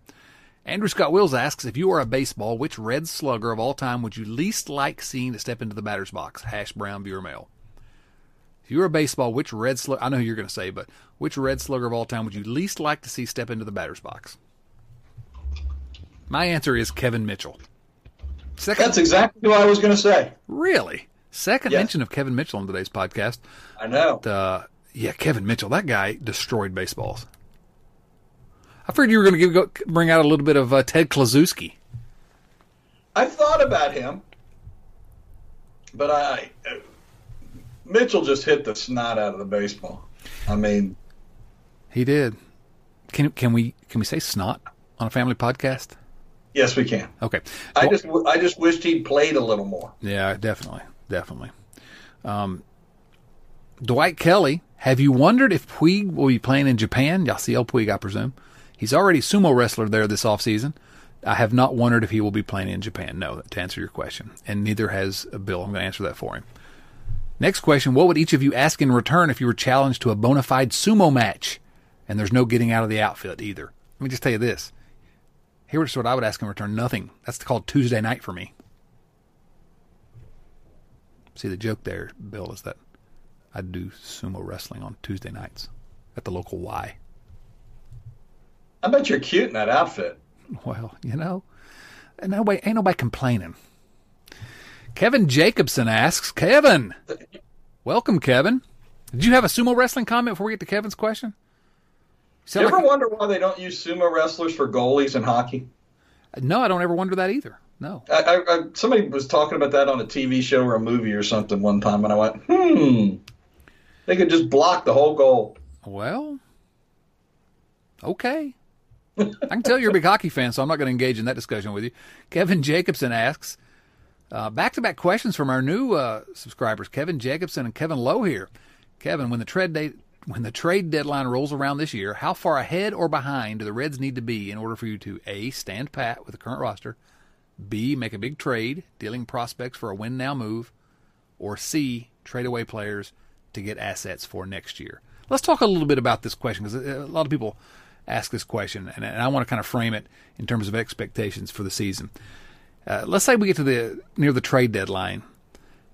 Andrew Scott Wills asks if you are a baseball, which red slugger of all time would you least like seeing to step into the batter's box? Hash brown viewer mail. If you were a baseball, which red slugger? I know who you're going to say, but which red slugger of all time would you least like to see step into the batter's box? My answer is Kevin Mitchell. Second, That's exactly what I was going to say. Really? Second Yes. mention of Kevin Mitchell on today's podcast. I know. Uh, yeah, Kevin Mitchell. That guy destroyed baseballs. I figured you were going to go bring out a little bit of uh, Ted Kluszewski. I thought about him, but I uh, Mitchell just hit the snot out of the baseball. I mean, He did. Can can we can we say snot on a family podcast? Yes, we can. Okay. I Well- just I just wished he'd played a little more. Yeah, definitely, definitely. Um, Dwight Kelly, have you wondered if Puig will be playing in Japan? Yasiel Puig, I presume. He's already sumo wrestler there this offseason. I have not wondered if he will be playing in Japan. No, to answer your question. And neither has Bill. I'm going to answer that for him. Next question What would each of you ask in return if you were challenged to a bona fide sumo match and there's no getting out of the outfit either? Let me just tell you this. Here's what I would ask in return nothing. That's called Tuesday night for me. See, the joke there, Bill, is that I do sumo wrestling on Tuesday nights at the local Y. I bet you're cute in that outfit. Well, you know, and nobody, ain't nobody complaining. Kevin Jacobson asks, Kevin, welcome, Kevin. Did you have a sumo wrestling comment before we get to Kevin's question? You Sound ever like- wonder why they don't use sumo wrestlers for goalies in hockey? no, I don't ever wonder that either. No. I, I, I, somebody was talking about that on a TV show or a movie or something one time, and I went, hmm. They could just block the whole goal. Well, okay. I can tell you're a big hockey fan, so I'm not going to engage in that discussion with you. Kevin Jacobson asks, back to back questions from our new uh, subscribers, Kevin Jacobson and Kevin Lowe here. Kevin, when the trade date, when the trade deadline rolls around this year, how far ahead or behind do the Reds need to be in order for you to a stand pat with the current roster, b make a big trade dealing prospects for a win now move, or c trade away players to get assets for next year? Let's talk a little bit about this question because a lot of people ask this question, and, and I want to kind of frame it in terms of expectations for the season. Uh, let's say we get to the near the trade deadline.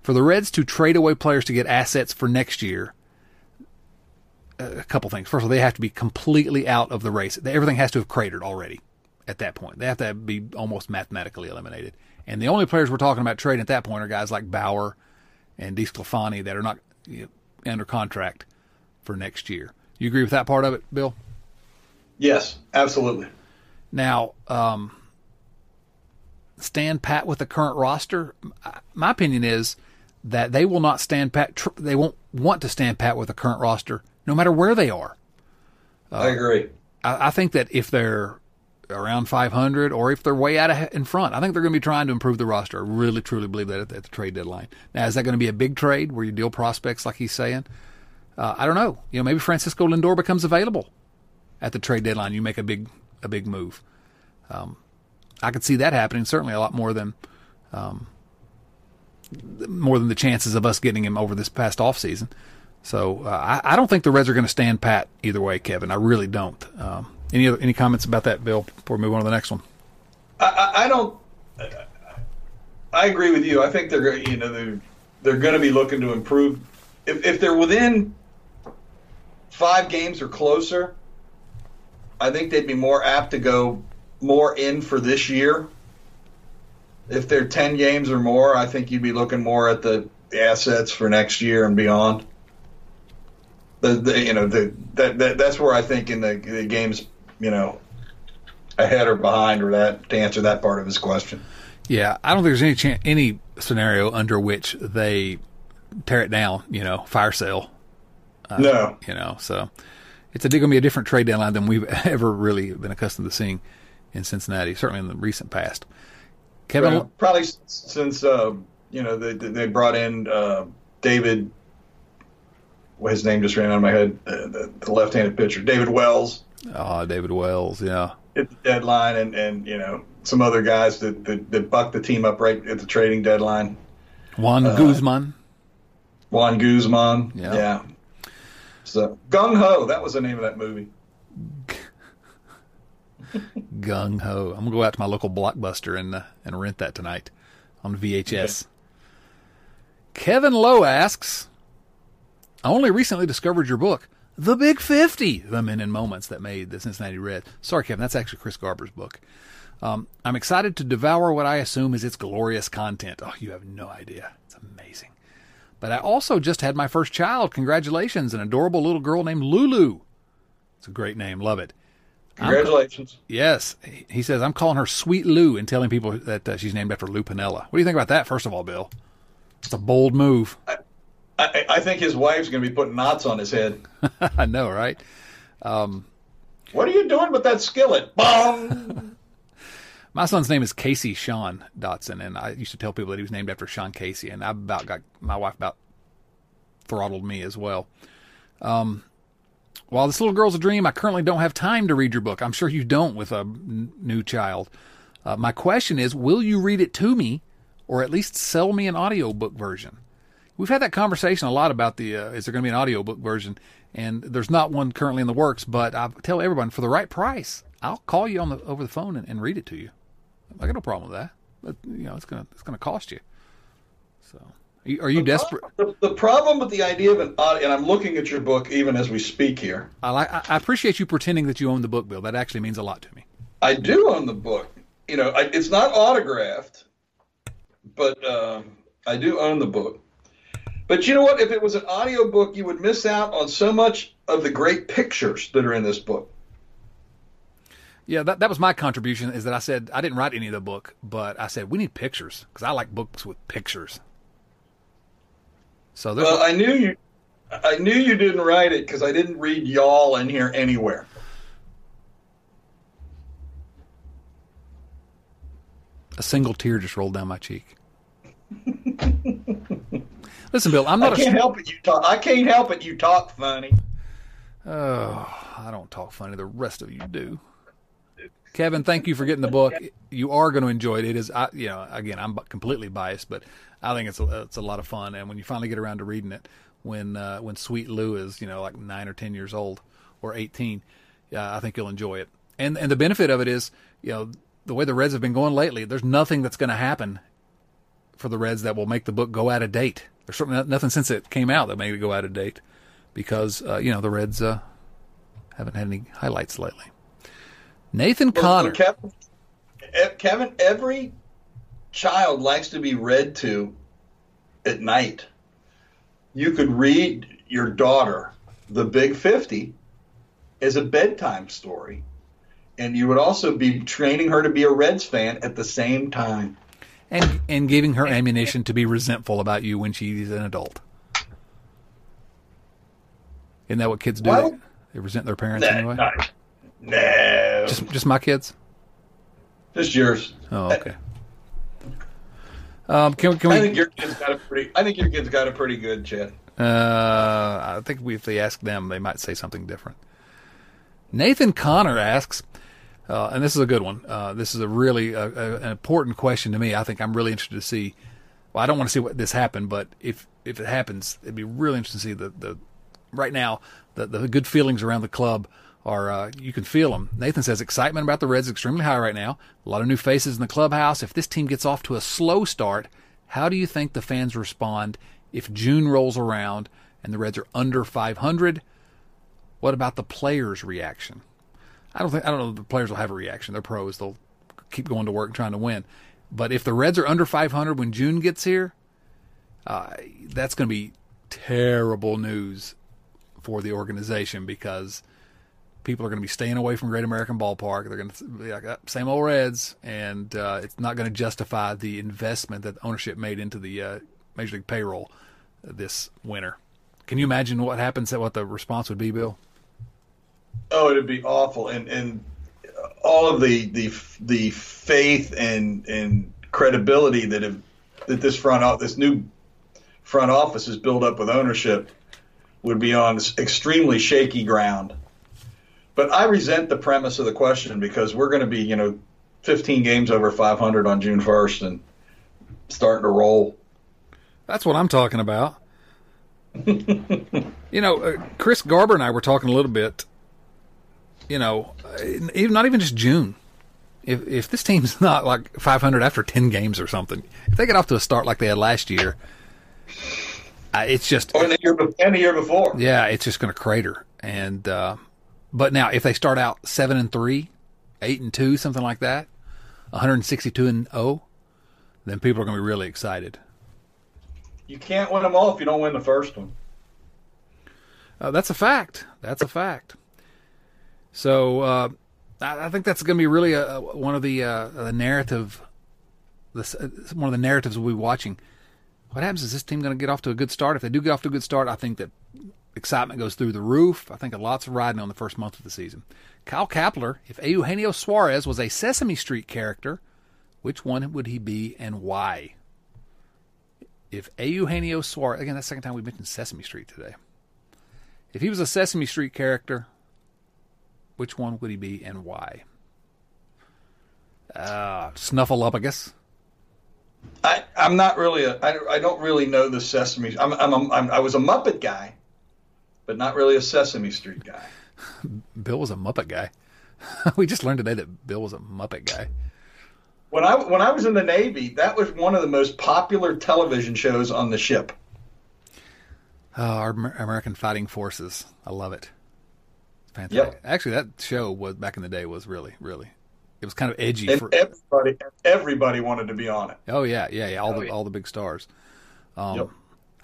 For the Reds to trade away players to get assets for next year, a couple things. First of all, they have to be completely out of the race. Everything has to have cratered already at that point. They have to be almost mathematically eliminated. And the only players we're talking about trading at that point are guys like Bauer and DeSclafani that are not you know, under contract for next year. You agree with that part of it, Bill? Yes, absolutely. Now, um, stand pat with the current roster. My opinion is that they will not stand pat. Tr- they won't want to stand pat with the current roster, no matter where they are. Uh, I agree. I, I, think that if they're around 500 or if they're way out of, in front, I think they're going to be trying to improve the roster. I really, truly believe that at, at the trade deadline. Now, is that going to be a big trade where you deal prospects like he's saying? Uh, I don't know. You know, maybe Francisco Lindor becomes available at the trade deadline. You make a big, a big move. Um, I could see that happening. Certainly, a lot more than, um, more than the chances of us getting him over this past off season. So uh, I, I, don't think the Reds are going to stand pat either way, Kevin. I really don't. Um, any other, any comments about that, Bill? Before we move on to the next one. I, I don't. I agree with you. I think they're you know they're they're going to be looking to improve. If, if they're within five games or closer, I think they'd be more apt to go more in for this year. If they're 10 games or more, I think you'd be looking more at the assets for next year and beyond. The, the you know the that, that that's where I think in the, the games you know ahead or behind or that to answer that part of his question. Yeah, I don't think there's any chance, any scenario under which they tear it down. You know, fire sale. Uh, no, you know, so it's going to be a different trade deadline than we've ever really been accustomed to seeing in Cincinnati, certainly in the recent past. Kevin, well, probably since uh, you know they they brought in uh, David. His name just ran out of my head. Uh, the, the, left-handed pitcher, David Wells. Oh, David Wells, yeah. At the deadline, and and you know some other guys that that, that bucked the team up right at the trading deadline. Juan uh, Guzman. Juan Guzman. Yeah. yeah. So Gung Ho, that was the name of that movie. Gung ho! I'm gonna go out to my local blockbuster and uh, and rent that tonight on VHS. Kevin Lowe asks, "I only recently discovered your book, The Big Fifty: The Men and Moments That Made the Cincinnati Red." Sorry, Kevin, that's actually Chris Garber's book. Um, I'm excited to devour what I assume is its glorious content. Oh, you have no idea. It's amazing. But I also just had my first child. Congratulations, an adorable little girl named Lulu. It's a great name. Love it. Congratulations. yes. He says, I'm calling her Sweet Lou and telling people that uh, she's named after Lou Piniella. What do you think about that, first of all, Bill? It's a bold move. I, I, I think his wife's going to be putting knots on his head. I know, right? Um, what are you doing with that skillet? Bong! my son's name is Casey Sean Dotson, and I used to tell people that he was named after Sean Casey, and I about got my wife about throttled me as well. Um, while this little girl's a dream, I currently don't have time to read your book. I'm sure you don't with a n- new child. Uh, my question is, will you read it to me or at least sell me an audiobook version? We've had that conversation a lot about the, uh, is there going to be an audiobook version? And there's not one currently in the works, but I tell everyone for the right price, I'll call you on the, over the phone and, and read it to you. I got no problem with that. But, you know, it's going to, it's going to cost you. So. Are you the desperate? Problem, the, the, problem with the idea of an audio, and I'm looking at your book even as we speak here. I, like, I appreciate you pretending that you own the book, Bill. That actually means a lot to me. I do own the book. You know, I, it's not autographed, but uh, I do own the book. But you know what? If it was an audio book, you would miss out on so much of the great pictures that are in this book. Yeah, that, that was my contribution. Is that I said I didn't write any of the book, but I said we need pictures because I like books with pictures. So well, I knew you. I knew you didn't write it because I didn't read y'all in here anywhere. A single tear just rolled down my cheek. Listen, Bill, I'm not. I can't a... help it. You talk. I can't help it. You talk funny. Oh, I don't talk funny. The rest of you do. Kevin, thank you for getting the book. You are going to enjoy it. It is, I, you know, again, I'm completely biased, but I think it's a, it's a lot of fun. And when you finally get around to reading it, when uh, when Sweet Lou is, you know, like nine or ten years old or eighteen, uh, I think you'll enjoy it. And and the benefit of it is, you know, the way the Reds have been going lately, there's nothing that's going to happen for the Reds that will make the book go out of date. There's certainly nothing since it came out that made it go out of date, because uh, you know the Reds uh, haven't had any highlights lately. Nathan Connor. Kevin, Kevin, every child likes to be read to at night, you could read your daughter The Big 50 as a bedtime story. And you would also be training her to be a Reds fan at the same time. And and giving her ammunition to be resentful about you when she's an adult. Isn't that what kids do? Well, they, they resent their parents No, anyway. no, no. Just just my kids. Just yours. Oh, okay. Um, can, can I think your kids got a pretty. I think your kids got a pretty good, Chad. Uh, I think we, if they ask them, they might say something different. Nathan Connor asks, uh, and this is a good one. Uh, this is a really uh, uh, an important question to me. I think I'm really interested to see. Well, I don't want to see what this happened, but if if it happens, it'd be really interesting to see the the right now the the good feelings around the club are uh, you can feel them. Nathan says excitement about the Reds is extremely high right now. A lot of new faces in the clubhouse. If this team gets off to a slow start, how do you think the fans respond if June rolls around and the Reds are under 500? What about the players' reaction? I don't think I don't know the players will have a reaction. They're pros. They'll keep going to work trying to win. But if the Reds are under 500 when June gets here, uh, that's going to be terrible news for the organization because people are going to be staying away from Great American Ballpark. They're going to be like "Ah, same old Reds, and uh, it's not going to justify the investment that ownership made into the uh, Major League payroll this winter. Can you imagine what happens? What the response would be, Bill? Oh, it'd be awful, and and all of the the the faith and and credibility that have that this front this new front office has built up with ownership would be on extremely shaky ground. But I resent the premise of the question because we're going to be, you know, 15 games over 500 on June 1st and starting to roll. That's what I'm talking about. you know, uh, Chris Garber and I were talking a little bit. You know, uh, even not even just June. If if this team's not like 500 after 10 games or something, if they get off to a start like they had last year, uh, it's just Or the year, and the year before. yeah, it's just going to crater. And uh, but now if they start out seven and three, eight and two, something like that, 162 and 0, then people are going to be really excited. You can't win them all if you don't win the first one. Uh, that's a fact. That's a fact. So uh, I, think that's going to be really a, one of the uh, the narrative. This, uh, one of the narratives we'll be watching. What happens is this team going to get off to a good start? If they do get off to a good start, I think that excitement goes through the roof. I think a lot's of riding on the first month of the season. Kyle Kapler, if Eugenio Suarez was a Sesame Street character, which one would he be and why? If Eugenio Suarez, again, that's the second time we've mentioned Sesame Street today. If he was a Sesame Street character, which one would he be and why? Uh, Snuffleupagus. I, I'm not really a. I, I don't really know the Sesame. I'm, I'm, a, I'm I was a Muppet guy, but not really a Sesame Street guy. Bill was a Muppet guy. we just learned today that Bill was a Muppet guy. When I when I was in the Navy, that was one of the most popular television shows on the ship. Oh, our American Fighting Forces. I love it. Fantastic. Yep. Actually, that show was back in the day was really, really. It was kind of edgy And for. everybody everybody wanted to be on it. Oh yeah, yeah, yeah. All Oh, the yeah. all the big stars. Um, Yep.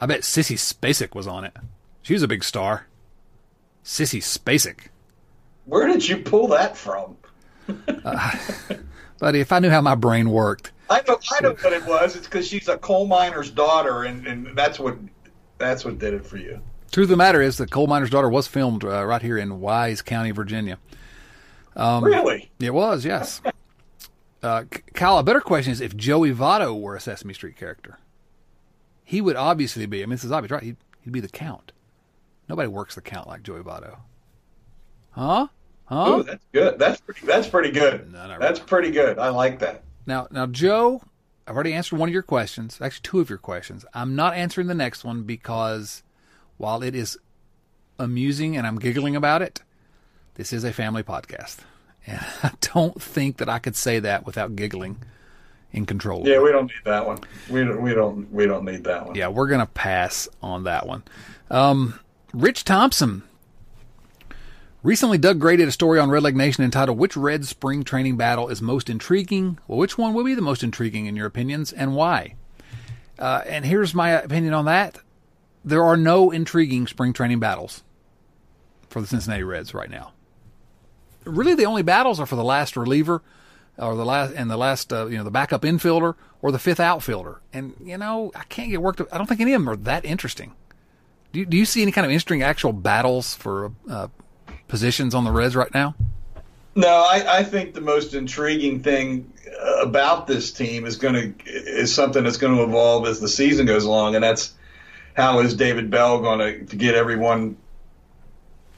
I bet Sissy Spacek was on it. She was a big star. Sissy Spacek. Where did you pull that from? Buddy, if I knew how my brain worked, I know I know what it was. It's because she's a coal miner's daughter, and, and that's what that's what did it for you. Truth of the matter is, the coal miner's daughter was filmed uh, right here in Wise County, Virginia. Um, really? It was, yes. uh, Kyle, a better question is if Joey Votto were a Sesame Street character, he would obviously be. I mean, this is obvious, right? He'd, he'd be the Count. Nobody works the Count like Joey Votto. Huh? Huh? Ooh, that's good. That's pretty. That's pretty good. No, that's really. pretty good. I like that. Now, now, Joe, I've already answered one of your questions. Actually, two of your questions. I'm not answering the next one because while it is amusing and I'm giggling about it, this is a family podcast, and I don't think that I could say that without giggling in control. Yeah, we don't need that one. We don't. We don't. We don't need that one. yeah, we're gonna pass on that one. Um, Rich Thompson. Recently, Doug Gray did a story on Red Leg Nation entitled Which Red Spring Training Battle is Most Intriguing? Well, which one will be the most intriguing in your opinions and why? Uh, and here's my opinion on that. There are no intriguing spring training battles for the Cincinnati Reds right now. Really, the only battles are for the last reliever or the last and the last uh, you know the backup infielder or the fifth outfielder. And you know, I can't get worked up. I don't think any of them are that interesting. Do you, do you see any kind of interesting actual battles for uh, positions on the Reds right now? No, I, I think the most intriguing thing about this team is going to is something that's going to evolve as the season goes along, and that's how is David Bell going to get everyone?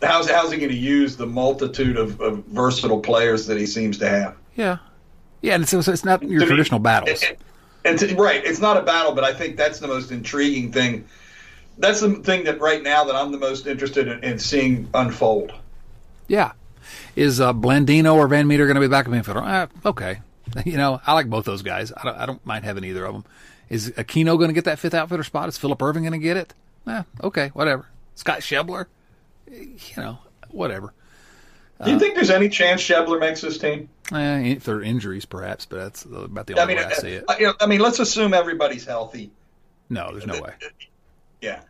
How's how's he going to use the multitude of, of, versatile players that he seems to have? Yeah, yeah, and it's, it's not your to traditional me, battles. And, and to, right, it's not a battle, but I think that's the most intriguing thing. That's the thing that right now that I'm the most interested in, in seeing unfold. Yeah. Is uh, Blandino or Van Meter going to be back in infielder? Uh, okay. You know, I like both those guys. I don't, I don't mind having either of them. Is Aquino going to get that fifth outfielder spot? Is Philip Ervin going to get it? Eh, okay, whatever. Scott Schebler? You know, whatever. Do you uh, think there's any chance Schebler makes this team? Eh, there are injuries, perhaps, but that's about the only I mean, way I see it. I, I mean, let's assume everybody's healthy. No, there's no way. Yeah.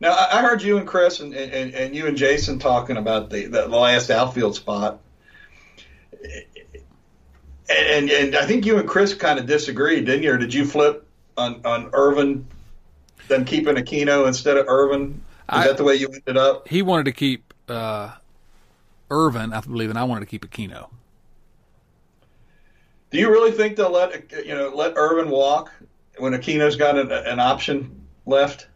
Now I heard you and Chris and, and, and you and Jason talking about the, the last outfield spot, and and I think you and Chris kind of disagreed, didn't you? Or did you flip on on Ervin, then keeping Aquino instead of Ervin? Is I, that the way you ended up? He wanted to keep uh, Ervin, I believe, and I wanted to keep Aquino. Do you really think they'll let you know let Ervin walk when Aquino's got an, an option left?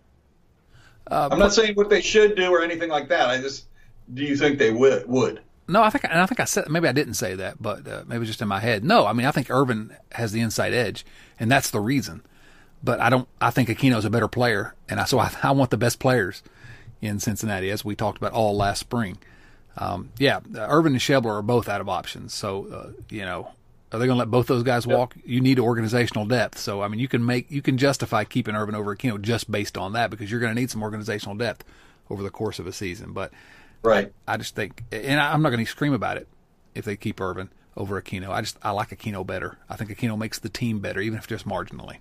Uh, I'm not saying what they should do or anything like that. I just do you think they would would? No, I think and I think I said maybe I didn't say that, but uh, maybe just in my head. No, I mean I think Ervin has the inside edge, and that's the reason. But I don't. I think Aquino's a better player, and I, so I, I want the best players in Cincinnati, as we talked about all last spring. Um, yeah, Ervin and Schebler are both out of options, so uh, you know are they going to let both those guys walk? Yep. You need organizational depth. So I mean, you can make you can justify keeping Ervin over Aquino just based on that because you're going to need some organizational depth over the course of a season. But right, I, I just think, and I'm not going to scream about it if they keep Ervin over Aquino. I just I like Aquino better. I think Aquino makes the team better, even if just marginally.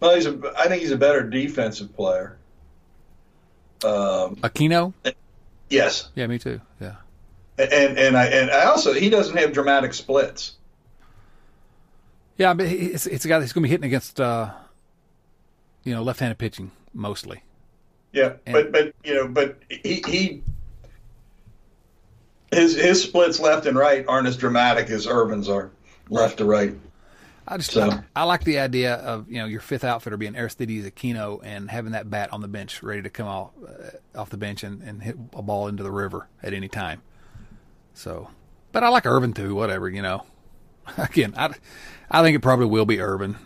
Well, he's a, I think he's a better defensive player. Um, Aquino. Yes. Yeah, me too. Yeah and and I and I also he doesn't have dramatic splits. Yeah, but it's it's a guy that's going to be hitting against uh, you know left-handed pitching mostly. Yeah, and, but but you know, but he he his his splits left and right aren't as dramatic as Ervin's are left to right. I just so. I, like the idea of you know your fifth outfitter being Aristides Aquino and having that bat on the bench ready to come off uh, off the bench and, and hit a ball into the river at any time. So, but I like Ervin too. Whatever, you know. Again, I, I think it probably will be Ervin.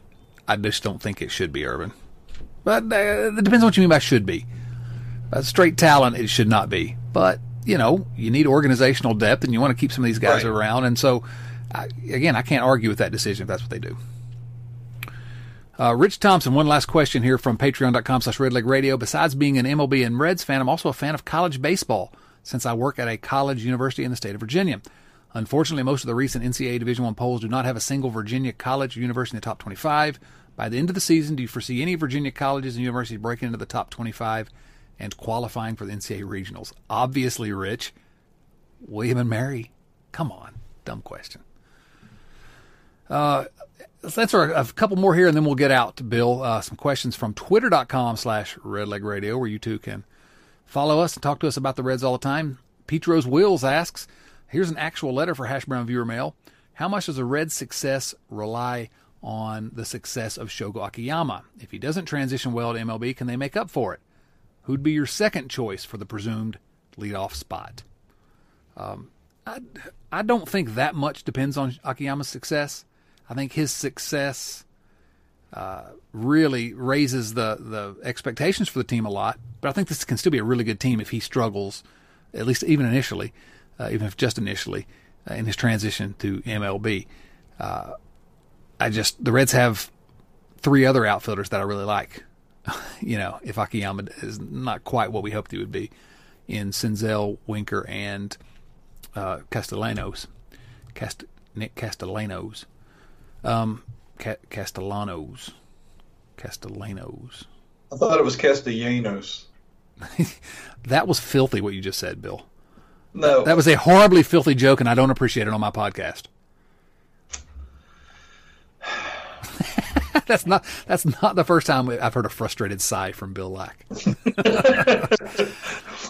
I just don't think it should be Ervin. But uh, it depends on what you mean by should be. Uh, straight talent, it should not be. But you know, you need organizational depth, and you want to keep some of these guys right. around. And so, I, again, I can't argue with that decision if that's what they do. Uh, Rich Thompson, one last question here from patreon.com slash redleg radio. Besides being an MLB and Reds fan, I'm also a fan of college baseball since I work at a college university in the state of Virginia. Unfortunately, most of the recent NCAA Division One polls do not have a single Virginia college or university in the top 25. By the end of the season, do you foresee any Virginia colleges and universities breaking into the top 25 and qualifying for the NCAA regionals? Obviously, Rich. William and Mary. Come on. Dumb question. Uh, let's answer a, couple more here, and then we'll get out to Bill. Uh, some questions from twitter.com slash redlegradio, where you too can Follow us and talk to us about the Reds all the time. Petros Wills asks, here's an actual letter for Hash Brown Viewer Mail. How much does a Reds success rely on the success of Shogo Akiyama? If he doesn't transition well to MLB, can they make up for it? Who'd be your second choice for the presumed leadoff spot? Um, I, I don't think that much depends on Akiyama's success. I think his success uh, really raises the the expectations for the team a lot. But I think this can still be a really good team if he struggles, at least even initially, uh, even if just initially, uh, in his transition to MLB. Uh, I just the Reds have three other outfielders that I really like. you know, if Akiyama is not quite what we hoped he would be, in Senzel, Winker, and uh, Castellanos. Cast- Nick Castellanos. Um, Ca- Castellanos. Castellanos. I thought it was Castellanos. That was filthy what you just said, Bill. No, That was a horribly filthy joke, and I don't appreciate it on my podcast. that's not that's not the first time I've heard a frustrated sigh from Bill Lack.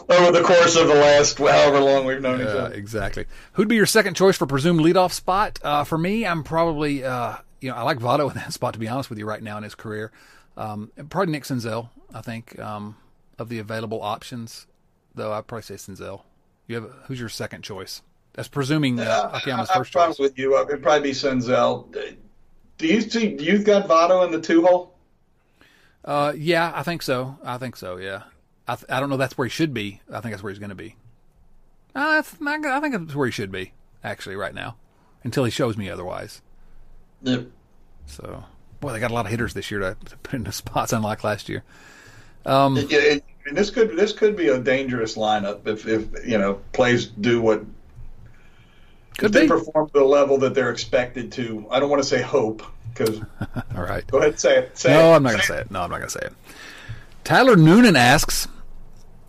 over the course of the last however long we've known each Uh, other. exactly. Who'd be your second choice for presumed leadoff spot? Uh, for me, I'm probably uh, you know I like Votto in that spot to be honest with you right now in his career. Um, probably Nick Senzel. I think um, of the available options, though I'd probably say Senzel. You have who's your second choice? That's presuming uh, Akiyama's first choice. with you. It'd probably be Senzel. Do you see? Do you got Votto in the two hole? Uh, yeah, I think so. I think so. Yeah, I, th- I don't know. That's where he should be. I think that's where he's going to be. Uh, that's not, I think that's where he should be actually right now, until he shows me otherwise. Yep. So, boy, they got a lot of hitters this year to, to put into spots, unlike last year. Yeah, it, and this could this could be a dangerous lineup if if you know plays do what Could they be. perform to the level that they're expected to. I don't want to say hope because All right. go ahead and say it. Say No, it. I'm not going to say it. No, I'm not going to say it. Tyler Noonan asks,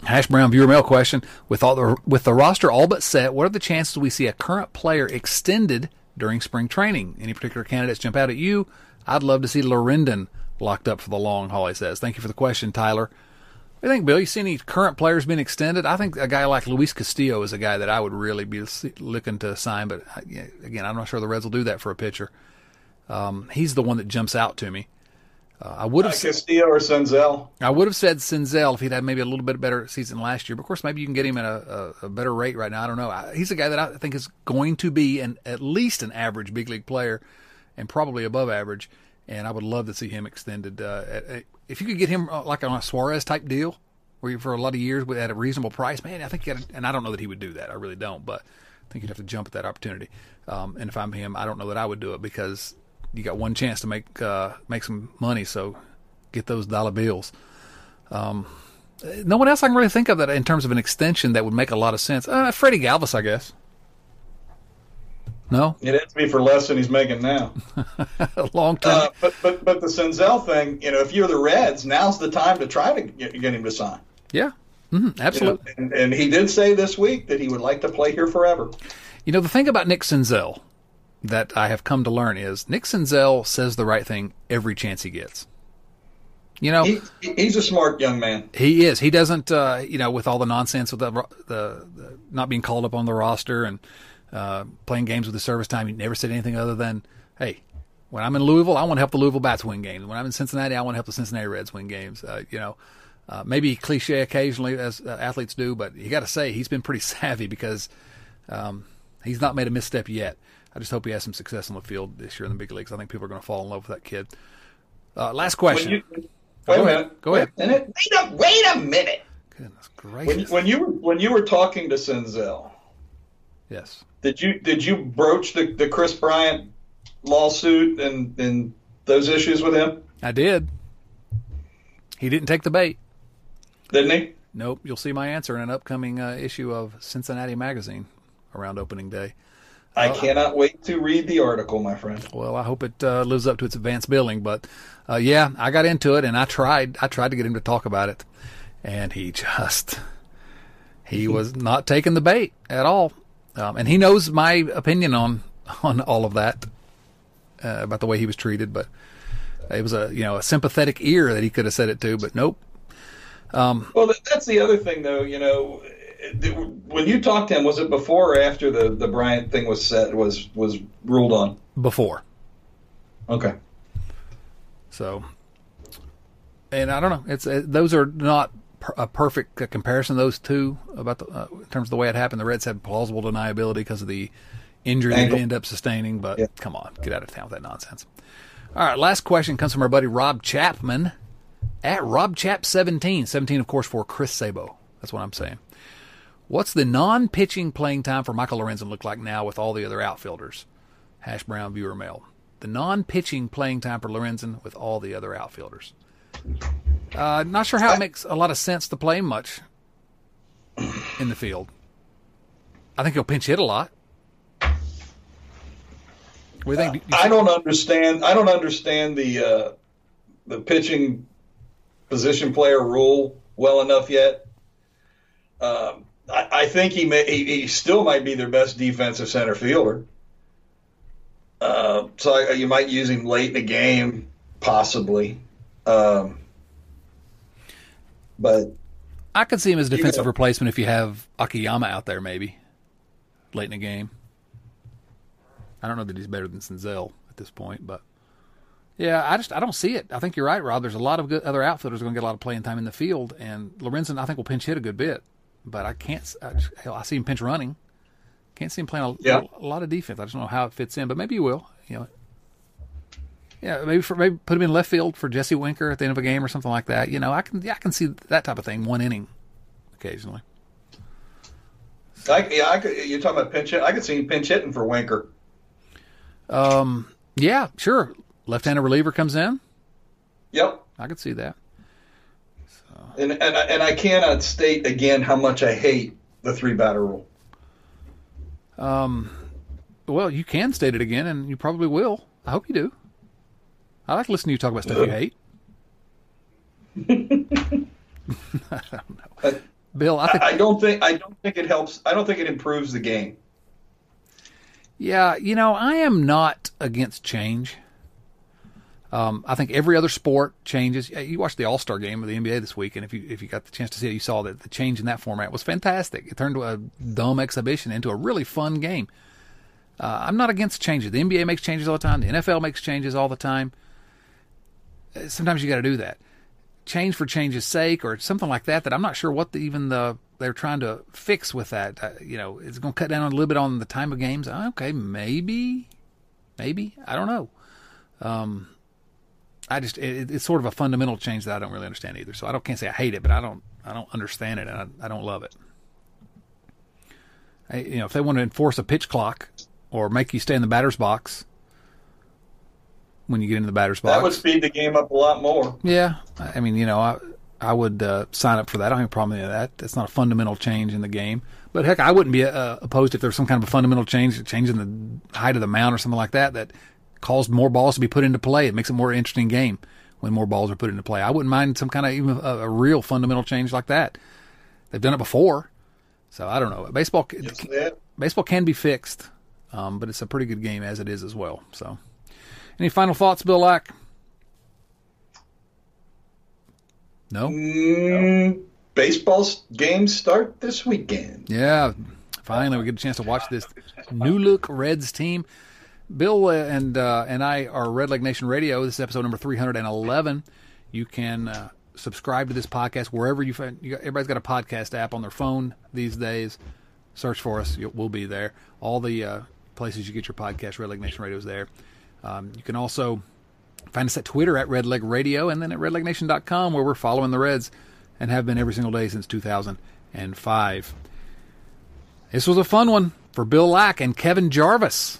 Hash Brown viewer mail question: With all the with the roster all but set, what are the chances we see a current player extended during spring training? Any particular candidates jump out at you? I'd love to see Lorenzen locked up for the long haul. He says. Thank you for the question, Tyler. I think Bill, you see any current players being extended? I think a guy like Luis Castillo is a guy that I would really be looking to sign, but uh, again, I'm not sure the Reds will do that for a pitcher. Um, he's the one that jumps out to me. Uh, I would have Uh, Castillo or Senzel. I would have said Senzel if he'd had maybe a little bit better season last year. But of course, maybe you can get him at a, a, a better rate right now. I don't know. I, he's a guy that I think is going to be an at least an average big league player, and probably above average. And I would love to see him extended. Uh, at, at- if you could get him uh, like on a Suarez type deal, where you, for a lot of years at a reasonable price, man, I think. You gotta, and I don't know that he would do that. I really don't. But I think you'd have to jump at that opportunity. Um, and if I'm him, I don't know that I would do it because you got one chance to make uh, make some money. So get those dollar bills. Um, no one else I can really think of that in terms of an extension that would make a lot of sense. Uh, Freddie Galvis, I guess. No, It has to be for less than he's making now. long term. Uh, but but but the Senzel thing, you know, if you're the Reds, now's the time to try to get, get him to sign. yeah, hmm You know, absolutely. and, and he did say this week that he would like to play here forever. You know, the thing about Nick Senzel that I have come to learn is Nick Senzel says the right thing every chance he gets. You know, He, he's a smart young man. He is. He doesn't, uh, you know, with all the nonsense with the, the, the not being called up on the roster and uh, playing games with the service time. He never said anything other than, "Hey, when I'm in Louisville, I want to help the Louisville Bats win games. When I'm in Cincinnati, I want to help the Cincinnati Reds win games." Uh, you know, uh, maybe cliche occasionally as uh, athletes do, but you got to say he's been pretty savvy because um, he's not made a misstep yet. I just hope he has some success on the field this year in the big leagues. I think people are going to fall in love with that kid. Uh, last question. you, wait Go a ahead. minute. Go ahead. Wait a minute. Wait a, wait a minute. Goodness When, gracious. when you were when you were talking to Senzel, yes. did you did you broach the, the Kris Bryant lawsuit and and those issues with him? I did. He didn't take the bait. Didn't he? Nope. You'll see my answer in an upcoming uh, issue of Cincinnati Magazine around opening day. I cannot wait to read the article, my friend. Well, I hope it uh, lives up to its advanced billing. But uh, yeah, I got into it and I tried. I tried to get him to talk about it, and he just he was not taking the bait at all. Um, and he knows my opinion on on all of that uh, about the way he was treated. But it was a you know a sympathetic ear that he could have said it to, but nope. Well, that's the other thing, though. You know, when you talked to him, was it before or after the the Bryant thing was set was was ruled on? Before. Okay. So, and I don't know. It's uh, those are not per- a perfect comparison. Those two about the uh, in terms of the way it happened. The Reds had plausible deniability because of the injury Ankle. they ended up sustaining. But Yeah. come on, get out of town with that nonsense. All right, last question comes from our buddy Rob Chapman at Rob Chap 17. 17, of course, for Chris Sabo. That's what I'm saying. What's the non-pitching playing time for Michael Lorenzen look like now with all the other outfielders? Hash Brown viewer mail. The non-pitching playing time for Lorenzen with all the other outfielders. Uh, not sure how it makes a lot of sense to play much. in the field. I think he'll pinch hit a lot. What do you think? I don't understand. I don't understand the uh, the pitching position player rule well enough yet. Um, I, I, think he may. He, he, still might be their best defensive center fielder. Uh, so I, you might use him late in the game, possibly. Um, but I could see him as a defensive replacement if you have Akiyama out there, maybe late in the game. I don't know that he's better than Senzel at this point, but yeah, I just I don't see it. I think you're right, Rob. There's a lot of good other outfielders going to get a lot of playing time in the field, and Lorenzen I think will pinch hit a good bit, but I can't. I, just, hell, I see him pinch running. Can't see him playing a, yeah. a, a, lot of defense. I just don't know how it fits in, but maybe he will. You know, yeah, maybe for maybe put him in left field for Jesse Winker at the end of a game or something like that. You know, I can yeah, I can see that type of thing, one inning, occasionally. I, yeah, I could, you're talking about pinch hit. I could see him pinch hitting for Winker. Um, yeah, sure. Left-handed reliever comes in. Yep, I could see that. And and and I cannot state again how much I hate the three batter rule. Um, well, you can state it again, and you probably will. I hope you do. I like listening to you talk about stuff you hate. I don't know. Bill, I, think, I don't think I don't think it helps. I don't think it improves the game. Yeah, you know, I am not against change. Um, I think every other sport changes. You watched the All Star game of the NBA this week, and if you if you got the chance to see it, you saw that the change in that format was fantastic. It turned a dumb exhibition into a really fun game. Uh, I'm not against changes. The NBA makes changes all the time. The NFL makes changes all the time. Uh, sometimes you got to do that. Change for change's sake, or something like that. That I'm not sure what the, even the they're trying to fix with that. Uh, you know, it's going to cut down a little bit on the time of games. Okay, maybe, maybe I don't know. Um, I just it, it's sort of a fundamental change that I don't really understand either. So I don't can't say I hate it, but I don't I don't understand it and I, I don't love it. I, you know, if they want to enforce a pitch clock or make you stay in the batter's box when you get into the batter's box, that would speed the game up a lot more. Yeah, I mean, you know, I I would uh, sign up for that. I don't have a problem with that. That's not a fundamental change in the game. But heck, I wouldn't be uh, opposed if there's some kind of a fundamental change, changing the height of the mound or something like that, that caused more balls to be put into play. It makes it a more interesting game when more balls are put into play. I wouldn't mind some kind of even a, a real fundamental change like that. They've done it before, so I don't know. Baseball, yes, baseball can be fixed, um, but it's a pretty good game as it is as well. So, any final thoughts, Bill Lack? No. Mm, baseball games start this weekend. Yeah, finally we get a chance to watch this new look Reds team. Bill and uh, and I are Red Leg Nation Radio. This is episode number 311. You can uh, subscribe to this podcast wherever you find. You got, everybody's got a podcast app on their phone these days. Search for us; we'll be there. All the uh, places you get your podcast, Red Leg Nation Radio is there. Um, you can also find us at Twitter at Red Leg Radio, and then at RedLegNation.com, where we're following the Reds and have been every single day since 2005. This was a fun one for Bill Lack and Kevin Jarvis.